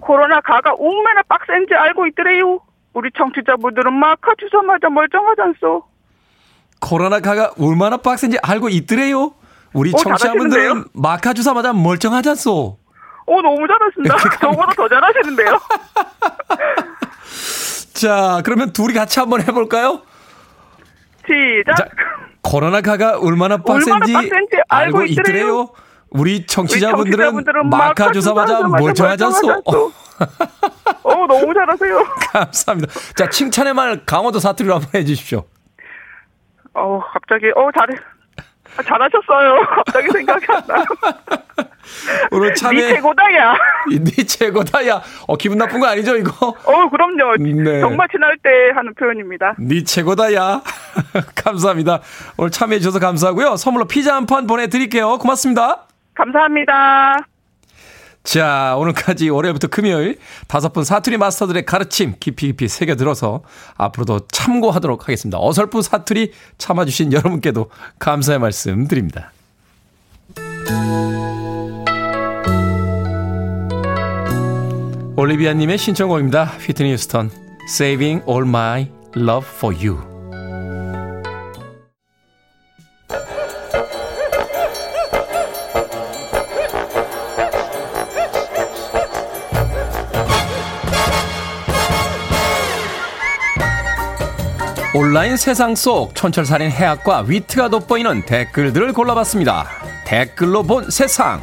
코로나 가가 얼마나 빡센지 알고 있더래요. 우리 정치자분들은 마카 주사 맞아 멀쩡하잖소.
코로나가 얼마나 빡센지 알고 있더래요. 우리
오,
청취자분들은? 마카 주사 맞아 멀쩡하잖소.
오 너무 잘하신다. 저보다 더 잘하시는데요. *laughs*
자, 그러면 둘이 같이 한번 해볼까요?
시작.
자, 코로나가 얼마나 빡센지,
얼마나 빡센지
알고
알고
있더래요.
있더래요.
우리 청취자분들은,
청취자분들은
마카 주사 맞아 멀쩡하잖소. 어,
어 너무 잘하세요. *laughs*
감사합니다. 자, 칭찬의 말 강원도 사투리로 한번 해주십시오.
어 갑자기 어 잘해. 아, 잘하셨어요. *laughs* 갑자기 생각이 안 나요. *laughs*
오늘
니
참여,
최고다야.
네 최고다. 야, 어, 기분 나쁜 거 아니죠, 이거?
어 그럼요.
네.
정말 친할 때 하는 표현입니다.
네 최고다, 야. 감사합니다. 오늘 참여해 주셔서 감사하고요. 선물로 피자 한 판 보내드릴게요. 고맙습니다.
감사합니다.
자, 오늘까지 월요일부터 금요일 다섯 분 사투리 마스터들의 가르침 깊이 깊이 새겨들어서 앞으로도 참고하도록 하겠습니다. 어설픈 사투리 참아주신 여러분께도 감사의 말씀 드립니다. 올리비아님의 신청곡입니다. 휘트니 휴스턴, Saving All My Love for You. 온라인 세상 속 촌철살인 해학과 위트가 돋보이는 댓글들을 골라봤습니다. 댓글로 본 세상.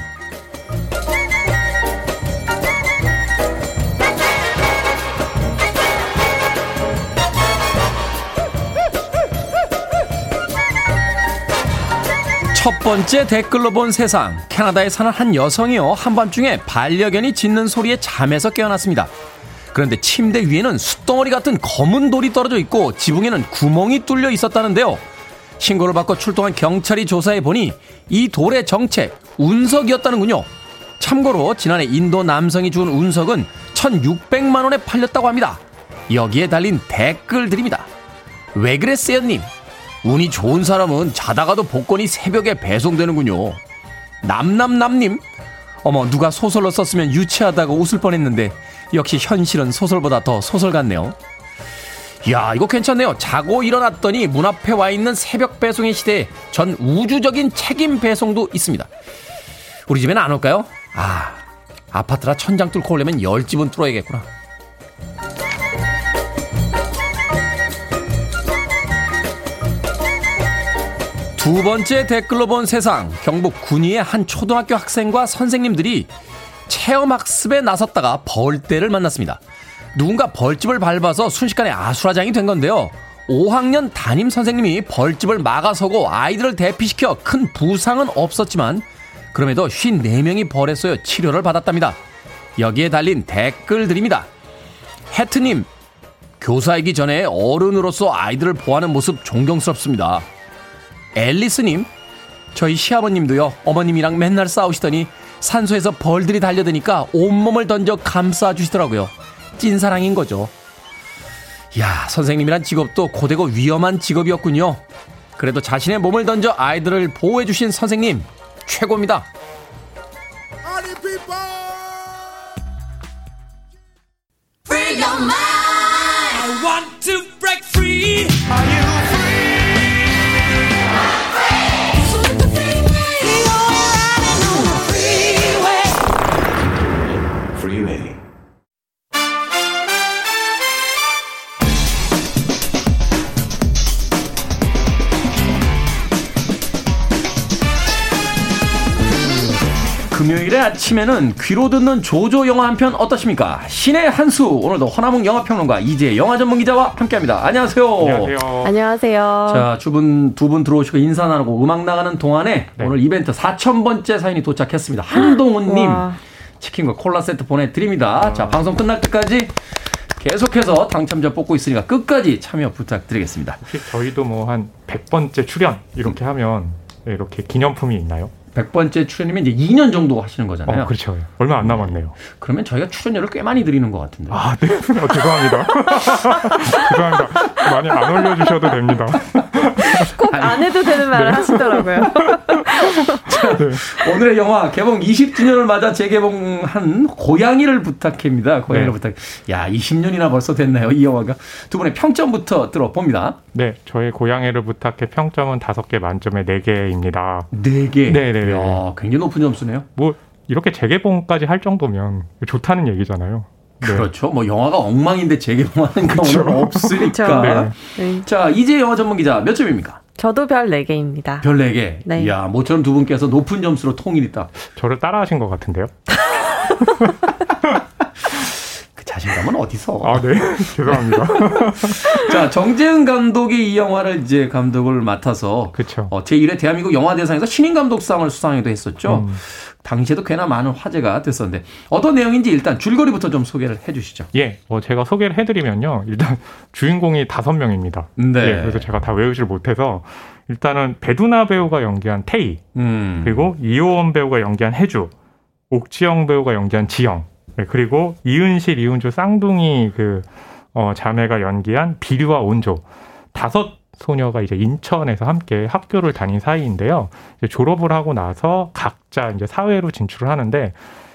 첫 번째 댓글로 본 세상. 캐나다에 사는 한 여성이요. 한밤중에 반려견이 짖는 소리에 잠에서 깨어났습니다. 그런데 침대 위에는 숯덩어리 같은 검은 돌이 떨어져 있고 지붕에는 구멍이 뚫려 있었다는데요. 신고를 받고 출동한 경찰이 조사해 보니 이 돌의 정체 운석이었다는군요. 참고로 지난해 인도 남성이 주운 운석은 1,600만 원에 팔렸다고 합니다. 여기에 달린 댓글들입니다. 왜 그랬어요, 님? 운이 좋은 사람은 자다가도 복권이 새벽에 배송되는군요. 남남남님, 어머 누가 소설로 썼으면 유치하다고 웃을 뻔했는데 역시 현실은 소설보다 더 소설 같네요. 야 이거 괜찮네요. 자고 일어났더니 문 앞에 와 있는 새벽 배송의 시대에 전 우주적인 책임 배송도 있습니다. 우리 집에는 안 올까요? 아 아파트라 천장 뚫고 오려면 열 집은 뚫어야겠구나. 두 번째 댓글로 본 세상 경북 군위의 한 초등학교 학생과 선생님들이 체험학습에 나섰다가 벌떼를 만났습니다. 누군가 벌집을 밟아서 순식간에 아수라장이 된 건데요. 5학년 담임 선생님이 벌집을 막아서고 아이들을 대피시켜 큰 부상은 없었지만 그럼에도 54명이 벌에 쏘여 치료를 받았답니다. 여기에 달린 댓글들입니다. 해트님, 교사이기 전에 어른으로서 아이들을 보호하는 모습 존경스럽습니다. 앨리스님, 저희 시아버님도요, 어머님이랑 맨날 싸우시더니 산소에서 벌들이 달려드니까 온몸을 던져 감싸주시더라고요. 찐사랑인 거죠. 야, 선생님이란 직업도 고되고 위험한 직업이었군요. 그래도 자신의 몸을 던져 아이들을 보호해주신 선생님, 최고입니다.
Free your mind.
금요일의 아침에는 귀로 듣는 조조 영화 한 편 어떠십니까? 신의 한수 오늘도 허나몽 영화평론가 이재 영화 전문 기자와 함께합니다. 안녕하세요.
안녕하세요.
안녕하세요.
자, 주분 두 분 들어오시고 인사 나누고 음악 나가는 동안에
네.
오늘 이벤트 4,000번째 사연이 도착했습니다. 한동훈님
와.
치킨과 콜라 세트 보내드립니다. 자, 방송 끝날 때까지 계속해서 당첨자 뽑고 있으니까 끝까지 참여 부탁드리겠습니다.
혹시 저희도 뭐 한 100번째 출연 이렇게 하면 이렇게 기념품이 있나요?
100번째 출연이면 이제 2년 정도 하시는 거잖아요.
어, 그렇죠. 얼마 안 남았네요.
그러면 저희가 출연료를 꽤 많이 드리는 것 같은데.
아, 네. 어, 죄송합니다. *laughs* 죄송합니다. 많이 안 올려주셔도 됩니다. *laughs*
꼭 안 해도 되는 말을 하시더라고요. *laughs*
네.
오늘의 영화 개봉 20주년을 맞아 재개봉한 고양이를 부탁해입니다. 고양이를
네.
부탁. 야, 20년이나 벌써 됐나요? 이 영화가. 두 분의 평점부터 들어봅니다.
네, 저의 고양이를 부탁해 평점은 5개 만점에 4개입니다.
네 개.
네 네 네.
야, 굉장히 높은 점수네요.
뭐 이렇게 재개봉까지 할 정도면 좋다는 얘기잖아요. 네.
그렇죠. 뭐 영화가 엉망인데 재개봉하는
그렇죠.
경우는 없으니까. *laughs*
네.
네.
자, 이제 영화 전문 기자 몇 점입니까?
저도 별 4개입니다.
별 4개.
네.
이야, 모처럼 두 분께서 높은 점수로 통일이 딱.
저를 따라 하신 것 같은데요? *laughs*
그 자신감은 어디서?
아, 네. *laughs* 죄송합니다. *laughs*
자, 정재은 감독이 이 영화를 이제 감독을 맡아서
그쵸.
어, 제1회 대한민국 영화대상에서 신인 감독상을 수상하기도 했었죠.
음.
당시에도 꽤나 많은 화제가 됐었는데 어떤 내용인지 일단 줄거리부터 좀 소개를 해 주시죠.
예, 뭐 제가 소개를 해 드리면요. 일단 주인공이 다섯 명입니다.
네.
예, 그래서 제가 다 외우질 못해서 일단은 배두나 배우가 연기한 태희,
음.
그리고 이호원 배우가 연기한 해주, 옥지영 배우가 연기한 지영, 네, 그리고 이은실, 이은주 쌍둥이 그 어, 자매가 연기한 비류와 온조 다섯 소녀가 이제 인천에서 함께 학교를 다닌 사이인데요. 이제 졸업을 하고 나서 각자 이제 사회로 진출을 하는데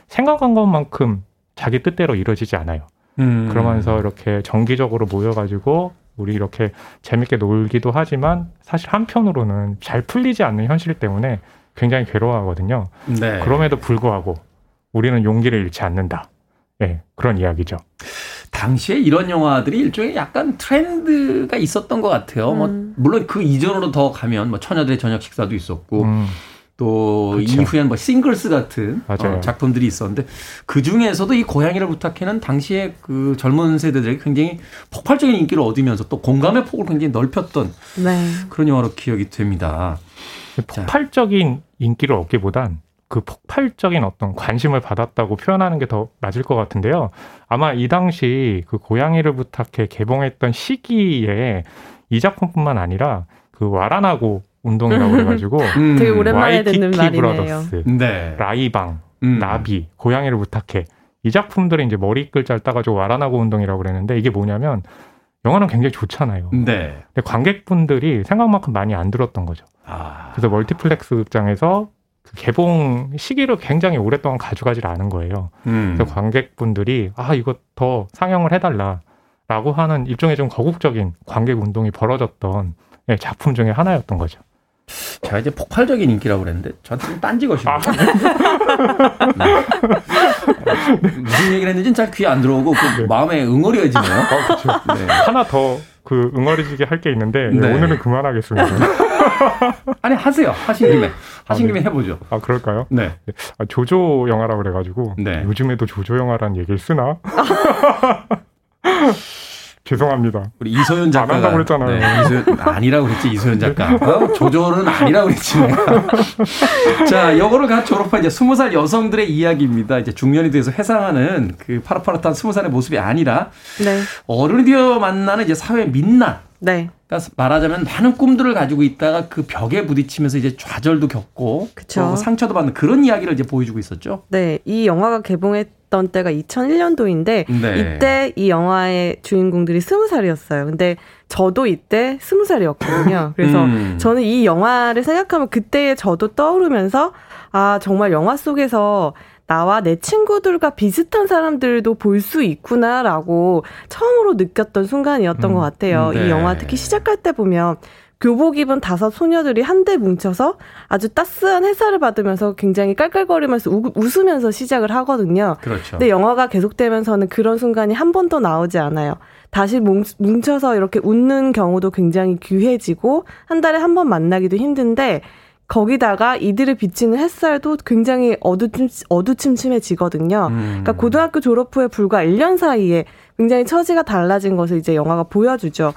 생각한 것만큼 자기 뜻대로 이루어지지 않아요.
음.
그러면서 이렇게 정기적으로 모여가지고 우리 이렇게 재밌게 놀기도 하지만 사실 한편으로는 잘 풀리지 않는 현실 때문에 굉장히 괴로워하거든요.
네.
그럼에도 불구하고 우리는 용기를 잃지 않는다. 예, 그런 이야기죠.
당시에 이런 영화들이 일종의 약간 트렌드가 있었던 것 같아요. 뭐
음.
물론 그 이전으로 더 가면 뭐 처녀들의 저녁 식사도 있었고
음,
또
그렇죠.
이후엔 뭐 싱글스 같은
맞아요.
어, 작품들이 있었는데 그 중에서도 이 고양이를 부탁해는 당시에 그 젊은 세대들에게 굉장히 폭발적인 인기를 얻으면서 또 공감의 폭을 굉장히 넓혔던
네.
그런 영화로 기억이 됩니다.
폭발적인 인기를 얻기보단 그 폭발적인 어떤 관심을 받았다고 표현하는 게 더 맞을 것 같은데요. 아마 이 당시 그 고양이를 부탁해 개봉했던 시기에 이 작품뿐만 아니라 그 와라나고 운동이라고 그래가지고 *laughs*
음.
되게 오랜만에 듣는.
브라더스,
네.
라이방,
음.
나비, 고양이를 부탁해 이 작품들이 이제 머리 글자를 따가지고 와라나고 운동이라고 그랬는데 이게 뭐냐면 영화는 굉장히 좋잖아요.
네.
근데 관객분들이 생각만큼 많이 안 들었던 거죠.
아.
그래서 멀티플렉스 극장에서 그 개봉 시기를 굉장히 오랫동안 가져가질 않은 거예요.
음.
그래서 관객분들이 아 이거 더 상영을 해달라라고 하는 일종의 좀 거국적인 관객 운동이 벌어졌던 예, 작품 중에 하나였던 거죠.
제가 이제 폭발적인 인기라고 그랬는데 저한테 좀 딴지거시고
아.
무슨 얘기를 했는지는 잘 귀에 안 들어오고 그 마음에 응어리어지네요. 네.
하나 더 그 응어리지게 할 게 있는데 예,
네.
오늘은 그만하겠습니다. *laughs*
아니 하세요. 하신 김에 하신
아, 네.
김에 해보죠.
아 그럴까요?
네.
아, 조조 영화라 그래가지고
네.
요즘에도 조조 영화라는 얘기를 쓰나? *laughs* 죄송합니다.
우리 이소연 작가가
안 한다고 그랬잖아요.
네, 이소연 아니라고 그랬지 이소연 작가. 어? 조조는 아니라고 그랬지. *laughs* 자, 요거를 갓 졸업한 이제 스무 살 여성들의 이야기입니다. 이제 중년이 돼서 회상하는 그 파릇파릇한 스무 살의 모습이 아니라
네.
어른이 되어 만나는 이제 사회 민낯.
네.
그러니까 말하자면 많은 꿈들을 가지고 있다가 그 벽에 부딪히면서 이제 좌절도 겪고 상처도 받는 그런 이야기를 이제 보여주고 있었죠.
네. 이 영화가 개봉했 던 때가 2001년도인데
네.
이때 이 영화의 주인공들이 스무 살이었어요. 근데 저도 이때 스무 살이었거든요. 그래서
음.
저는 이 영화를 생각하면 그때의 저도 떠오르면서 아 정말 영화 속에서 나와 내 친구들과 비슷한 사람들도 볼 수 있구나라고 처음으로 느꼈던 순간이었던
음,
것 같아요.
네.
이 영화 특히 시작할 때 보면 교복 입은 다섯 소녀들이 한데 뭉쳐서 아주 따스한 햇살을 받으면서 굉장히 깔깔거리면서 우, 웃으면서 시작을 하거든요.
그렇죠.
근데 영화가 계속되면서는 그런 순간이 한 번도 나오지 않아요. 다시 뭉, 뭉쳐서 이렇게 웃는 경우도 굉장히 귀해지고 한 달에 한 번 만나기도 힘든데 거기다가 이들을 비치는 햇살도 굉장히 어두침, 어두침침해지거든요.
음.
그러니까 고등학교 졸업 후에 불과 1년 사이에 굉장히 처지가 달라진 것을 이제 영화가 보여주죠.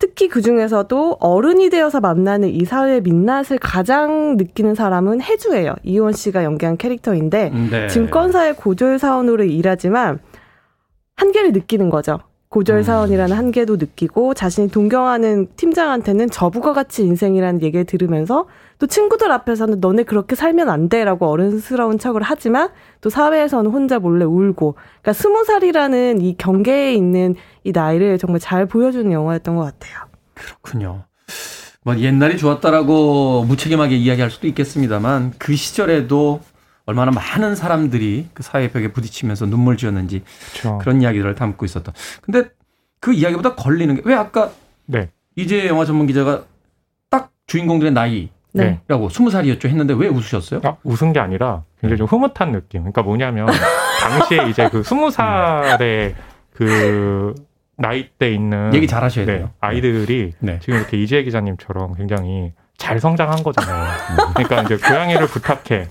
특히 그 중에서도 어른이 되어서 만나는 이 사회의 민낯을 가장 느끼는 사람은 해주예요. 이원 씨가 연기한 캐릭터인데
네.
증권사의 고졸 사원으로 일하지만 한계를 느끼는 거죠. 고졸
음.
사원이라는 한계도 느끼고 자신이 동경하는 팀장한테는 저부가 같이 인생이라는 얘기를 들으면서 또 친구들 앞에서는 너네 그렇게 살면 안 돼라고 어른스러운 척을 하지만 또 사회에서는 혼자 몰래 울고 그러니까 스무 살이라는 이 경계에 있는 이 나이를 정말 잘 보여주는 영화였던 것 같아요.
그렇군요. 뭐 옛날이 좋았다라고 무책임하게 이야기할 수도 있겠습니다만 그 시절에도 얼마나 많은 사람들이 그 사회 벽에 부딪히면서 눈물 지었는지
그렇죠.
그런 이야기들을 담고 있었던. 근데 그 이야기보다 걸리는 게 왜 아까
네.
이제 영화 전문 기자가 딱 주인공들의 나이라고
네.
스무 살이었죠 했는데 왜 웃으셨어요?
아, 웃은 게 아니라 굉장히 좀 흐뭇한 느낌. 그러니까 뭐냐면 *laughs* 당시에 이제 그 스무 살의 그 나이 때 있는
얘기 잘 하셔야
네,
돼요.
아이들이
네.
지금 이렇게 이재 기자님처럼 굉장히 잘 성장한 거잖아요. 그러니까 이제 고양이를 부탁해.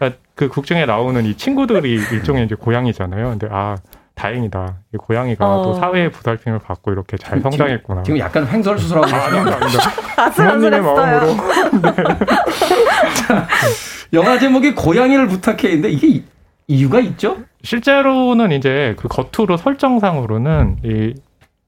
그러니까 그 국중에 나오는 이 친구들이 *laughs* 일종의 이제 고양이잖아요. 근데 아 다행이다. 이 고양이가
어.
또 사회의 부살핌을 받고 이렇게 잘 성장했구나.
지금 약간 횡설수설하고
아. 아닙니다, 아닙니다. *laughs* 부모님의 마음으로. *laughs*
영화 제목이 고양이를 부탁해인데 이게 이- 이유가 있죠?
실제로는 이제 그 겉으로 설정상으로는 이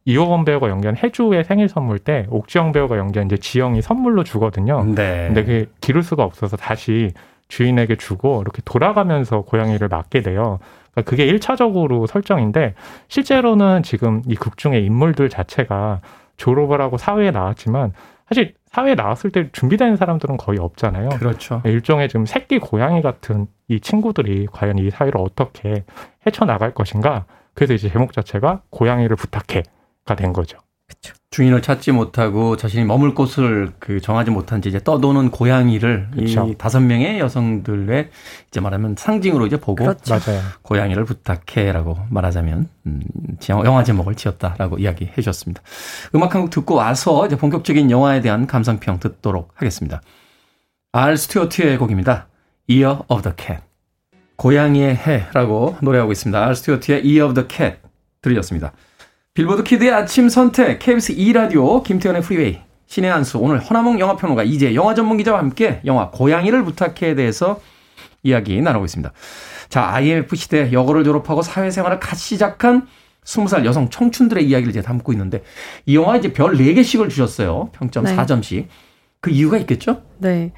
이호건 배우가 연기한 해주의 생일 선물 때 옥지영 배우가 연기한 이제 지영이 선물로 주거든요.
네.
근데 그게 기를 수가 없어서 다시 주인에게 주고 이렇게 돌아가면서 고양이를 맡게 돼요. 그러니까 그게 1차적으로 설정인데 실제로는 지금 이 극 중의 인물들 자체가 졸업을 하고 사회에 나왔지만 사실 사회에 나왔을 때 준비된 사람들은 거의 없잖아요.
그렇죠.
일종의 좀 새끼 고양이 같은 이 친구들이 과연 이 사회를 어떻게 헤쳐나갈 것인가. 그래서 이제 제목 자체가 고양이를 부탁해가 된 거죠.
주인을 찾지 못하고 자신이 머물 곳을 그 정하지 못한 채 이제 떠도는 고양이를
그쵸.
이 다섯 명의 여성들의 이제 말하면 상징으로 이제 보고
그렇죠.
고양이를 부탁해라고 말하자면 음, 영화 제목을 지었다라고 이야기해 주셨습니다. 음악 한 곡 듣고 와서 이제 본격적인 영화에 대한 감상평 듣도록 하겠습니다. 알 스튜어트의 곡입니다. Year of the Cat. 고양이의 해라고 노래하고 있습니다. 알 스튜어트의 Year of the Cat 들으셨습니다. 빌보드 키드의 아침 선택 KBS 2라디오 김태훈의 프리웨이 신의 한수 오늘 허나몽 영화평론가 이제 영화 전문 기자와 함께 영화 고양이를 부탁해에 대해서 이야기 나누고 있습니다. 자, IMF 시대 여고를 졸업하고 사회생활을 같이 시작한 20살 여성 청춘들의 이야기를 이제 담고 있는데 이 영화 이제 별 4개씩을 주셨어요. 평점
네.
4점씩. 그 이유가 있겠죠?
네.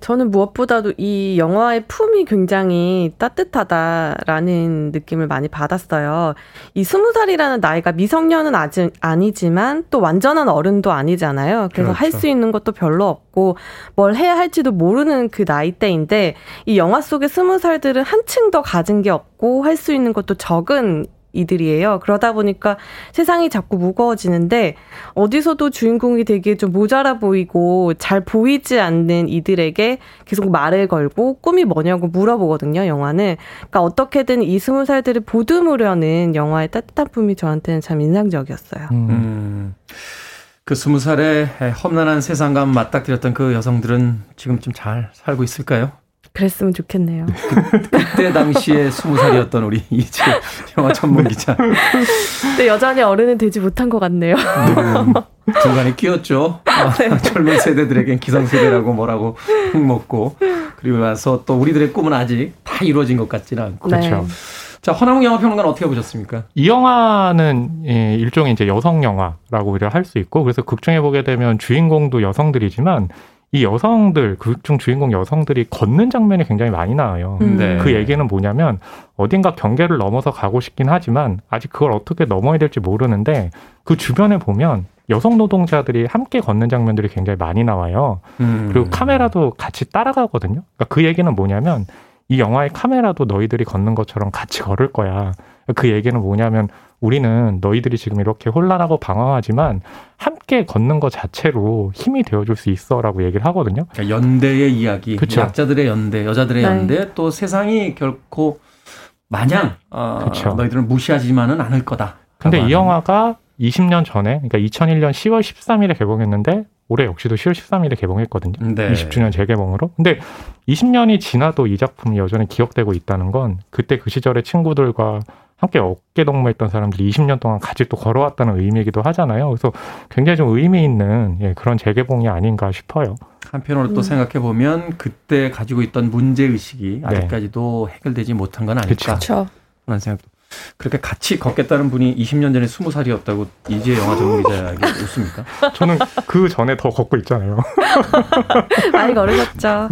저는 무엇보다도 이 영화의 품이 굉장히 따뜻하다라는 느낌을 많이 받았어요. 이 스무 살이라는 나이가 미성년은 아직 아니지만 또 완전한 어른도 아니잖아요. 그래서
그렇죠.
할수 있는 것도 별로 없고 뭘 해야 할지도 모르는 그 나이대인데 이 영화 속의 스무 살들은 한층 더 가진 게 없고 할 수 있는 것도 적은 이들이에요. 그러다 보니까 세상이 자꾸 무거워지는데 어디서도 주인공이 되게 좀 모자라 보이고 잘 보이지 않는 이들에게 계속 말을 걸고 꿈이 뭐냐고 물어보거든요, 영화는. 그러니까 어떻게든 이 스무 살들을 보듬으려는 영화의 따뜻한 품이 저한테는 참 인상적이었어요.
음.
음. 그 스무 살의 험난한 세상과 맞닥뜨렸던 그 여성들은 지금 좀 잘 살고 있을까요?
그랬으면 좋겠네요.
그때 당시에 스무 살이었던 우리 *laughs* 이제 영화 전문 기자
근데 여전히 어른은 되지 못한 것 같네요.
음, 중간에 끼었죠. 아, 젊은 세대들에겐 기성세대라고 뭐라고 흙 먹고 그리고 나서 또 우리들의 꿈은 아직 다 이루어진 것 같지는 않고.
그렇죠.
자 허남웅 영화평론가는 어떻게 보셨습니까?
이 영화는 예, 일종의 이제 여성 영화라고 우리가 할수 있고 그래서 극 중에 보게 되면 주인공도 여성들이지만 이 여성들 극 중 주인공 여성들이 걷는 장면이 굉장히 많이 나와요.
음.
네.
그 얘기는 뭐냐면 어딘가 경계를 넘어서 가고 싶긴 하지만 아직 그걸 어떻게 넘어야 될지 모르는데 그 주변에 보면 여성 노동자들이 함께 걷는 장면들이 굉장히 많이 나와요.
음.
그리고 카메라도 같이 따라가거든요. 그러니까 그 얘기는 뭐냐면 이 영화의 카메라도 너희들이 걷는 것처럼 같이 걸을 거야. 그 얘기는 뭐냐면 우리는 너희들이 지금 이렇게 혼란하고 방황하지만 함께 걷는 것 자체로 힘이 되어줄 수 있어라고 얘기를 하거든요.
그러니까 연대의 이야기,
그쵸.
약자들의 연대, 여자들의
네.
연대, 또 세상이 결코 마냥 어,
그쵸.
너희들을 무시하지만은 않을 거다.
근데 이
하는.
영화가 20년 전에, 그러니까 2001년 10월 13일에 개봉했는데 올해 역시도 10월 13일에 개봉했거든요.
네.
20주년 재개봉으로. 근데 20년이 지나도 이 작품이 여전히 기억되고 있다는 건 그때 그 시절의 친구들과 함께 어깨 동무했던 사람들이 20년 동안 같이 또 걸어왔다는 의미이기도 하잖아요. 그래서 굉장히 좀 의미 있는 예, 그런 재개봉이 아닌가 싶어요.
한편으로
음.
또 생각해 보면 그때 가지고 있던 문제 의식이
네.
아직까지도 해결되지 못한 건 아닐까
그렇죠.
하는 생각도. 그렇게 같이 걷겠다는 분이 20년 전에 20살이었다고 이제 영화 전문 기자에게 *laughs* 웃습니까?
저는 그 전에 더 걷고 있잖아요. *laughs*
많이 걸으셨죠. *laughs*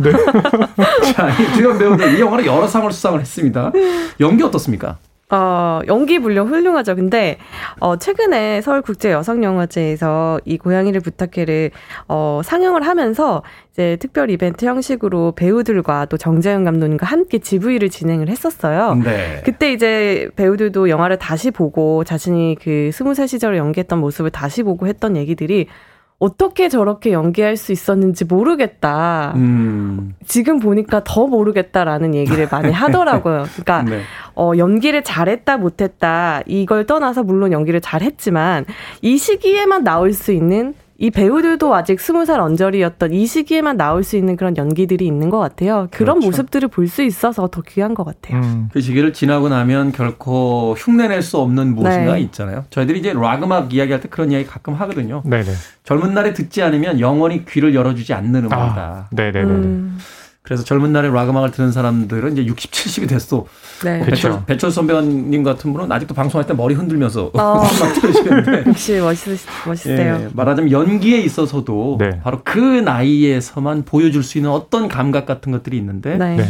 자, 이 주연 배우들 이 영화는 여러 상을 수상을 했습니다. 연기 어떻습니까?
어, 연기 물론 훌륭하죠. 근데, 어, 최근에 서울국제여성영화제에서 이 고양이를 부탁해를, 어, 상영을 하면서 이제 특별 이벤트 형식으로 배우들과 또 정재영 감독님과 함께 GV를 진행을 했었어요.
네.
그때 이제 배우들도 영화를 다시 보고 자신이 그 스무 살 시절에 연기했던 모습을 다시 보고 했던 얘기들이 어떻게 저렇게 연기할 수 있었는지 모르겠다.
음.
지금 보니까 더 모르겠다라는 얘기를 많이 하더라고요. 그러니까 *laughs*
네.
어, 연기를 잘했다 못했다 이걸 떠나서 물론 연기를 잘했지만 이 시기에만 나올 수 있는 이 배우들도 아직 스무 살 언저리였던 이 시기에만 나올 수 있는 그런 연기들이 있는 것 같아요. 그런
그렇죠.
모습들을 볼 수 있어서 더 귀한 것 같아요.
음,
그 시기를 지나고 나면 결코 흉내낼 수 없는 무엇인가
네.
있잖아요. 저희들이 이제 락 음악 이야기할 때 그런 이야기 가끔 하거든요.
네네.
젊은 날에 듣지 않으면 영원히 귀를 열어주지 않는 음악이다.
아, 네네네.
음,
그래서 젊은 날에 락 음악을 듣는 사람들은 이제 60, 70이 됐어.
네.
그쵸.
배철, 배철 선배님 같은 분은 아직도 방송할 때 머리 흔들면서
어. *laughs*
음악 들으시는데. *laughs*
역시 멋있, 멋있대요.
예, 말하자면 연기에 있어서도
네.
바로 그 나이에서만 보여줄 수 있는 어떤 감각 같은 것들이 있는데
네.
네.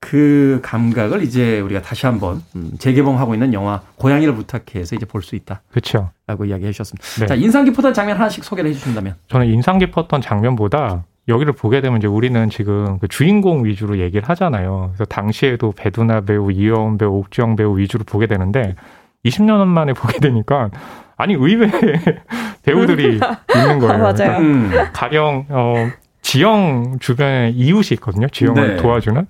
그 감각을 이제 우리가 다시 한번 음, 재개봉하고 있는 영화 고양이를 부탁해서 이제 볼 수 있다라고
그렇죠.
이야기해 주셨습니다.
네.
자 인상 깊었던 장면 하나씩 소개를 해 주신다면.
저는 인상 깊었던 장면보다 여기를 보게 되면 이제 우리는 지금 그 주인공 위주로 얘기를 하잖아요. 그래서 당시에도 배두나 배우, 이여원 배우, 옥주영 배우 위주로 보게 되는데 20년 만에 *laughs* 보게 되니까 아니 의외의 *laughs* 배우들이 있는 거예요.
맞아요.
그러니까
음.
가령 어 지영 주변에 이웃이 있거든요. 지영을
네.
도와주는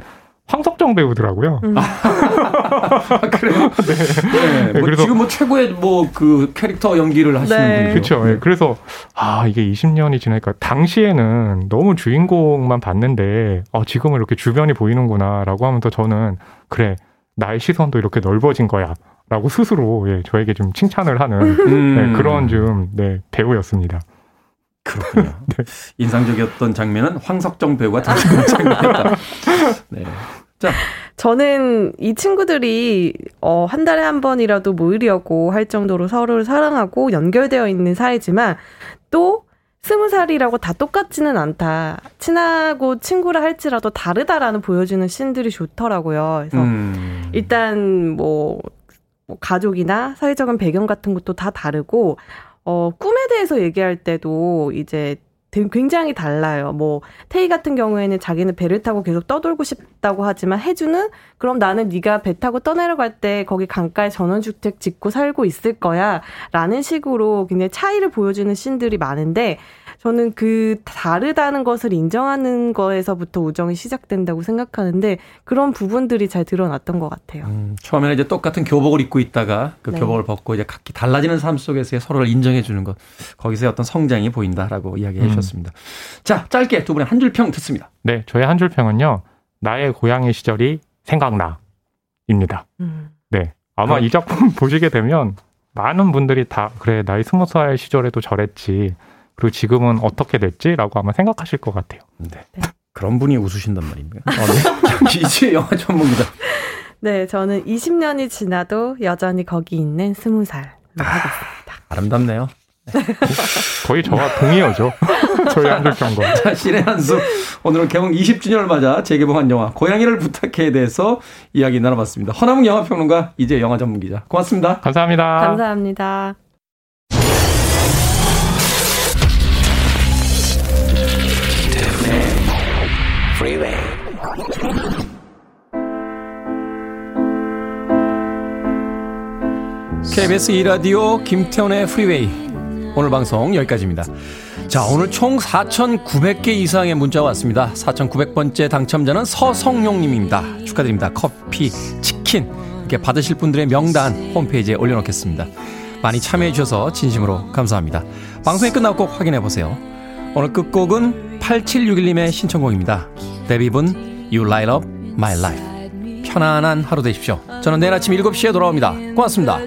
황석정 배우더라고요. *laughs*
아, 그래요? *laughs* 네. 뭐
그래서-
지금 뭐 최고의 뭐 그 캐릭터 연기를 하시는
네.
분이죠.
그렇죠. 예, 그래서 아 이게 20년이 지나니까 당시에는 너무 주인공만 봤는데 어, 지금은 이렇게 주변이 보이는구나라고 하면서 저는 그래 나의 시선도 이렇게 넓어진 거야 라고 스스로 예, 저에게 좀 칭찬을 하는
음.
네, 그런 좀 네, 배우였습니다.
그렇군요. *laughs* 인상적이었던 장면은 황석정 배우가 등장한 *laughs* 장면이었다. 네. 자,
저는 이 친구들이 어, 한 달에 한 번이라도 모이려고 할 정도로 서로를 사랑하고 연결되어 있는 사이지만 또 스무 살이라고 다 똑같지는 않다. 친하고 친구라 할지라도 다르다라는 보여주는 씬들이 좋더라고요. 그래서
음.
일단 뭐, 뭐 가족이나 사회적인 배경 같은 것도 다 다르고 어 꿈에 대해서 얘기할 때도 이제 굉장히 달라요. 뭐 태희 같은 경우에는 자기는 배를 타고 계속 떠돌고 싶다고 하지만 해주는 그럼 나는 네가 배 타고 떠내려갈 때 거기 강가에 전원주택 짓고 살고 있을 거야라는 식으로 굉장히 차이를 보여주는 씬들이 많은데 저는 그 다르다는 것을 인정하는 거에서부터 우정이 시작된다고 생각하는데 그런 부분들이 잘 드러났던 것 같아요.
음, 처음에는 이제 똑같은 교복을 입고 있다가 그
네.
교복을 벗고 이제 각기 달라지는 삶 속에서의 서로를 인정해 주는 것. 거기서의 어떤 성장이 보인다라고 이야기해
음.
주셨습니다. 자, 짧게 두 분의 한 줄 평 듣습니다.
네, 저의 한 줄 평은요. 나의 고향의 시절이 생각나입니다.
음.
네. 아마
그럼-
이 작품 *laughs* 보시게 되면 많은 분들이 다 그래 나이 스무 살 시절에도 저랬지 그리고 지금은 어떻게 됐지라고 아마 생각하실 것 같아요.
네. 그런 분이 웃으신단 말입니다. 어, 네. *laughs* 이제 영화 전문기자.
네, 저는 20년이 지나도 여전히 거기 있는 스무 살로 하겠습니다.
아름답네요.
거의 저와 동의어죠. *laughs* 저희 한줄 평과.
자, 신의 한수. 오늘은 개봉 20주년을 맞아 재개봉한 영화 고양이를 부탁해에 대해서 이야기 나눠봤습니다. 허남웅 영화평론가 이제 영화 전문기자. 고맙습니다.
감사합니다.
감사합니다.
KBS 2라디오 김태훈의 프리웨이 오늘 방송 여기까지입니다. 자 오늘 총 4,900개 이상의 문자가 왔습니다. 4,900번째 당첨자는 서성용님입니다. 축하드립니다. 커피, 치킨 이렇게 받으실 분들의 명단 홈페이지에 올려놓겠습니다. 많이 참여해 주셔서 진심으로 감사합니다. 방송이 끝나고 꼭 확인해 보세요. 오늘 끝곡은 8761님의 신청곡입니다. 데뷔분 You Light Up My Life 편안한 하루 되십시오. 저는 내일 아침 7시에 돌아옵니다. 고맙습니다.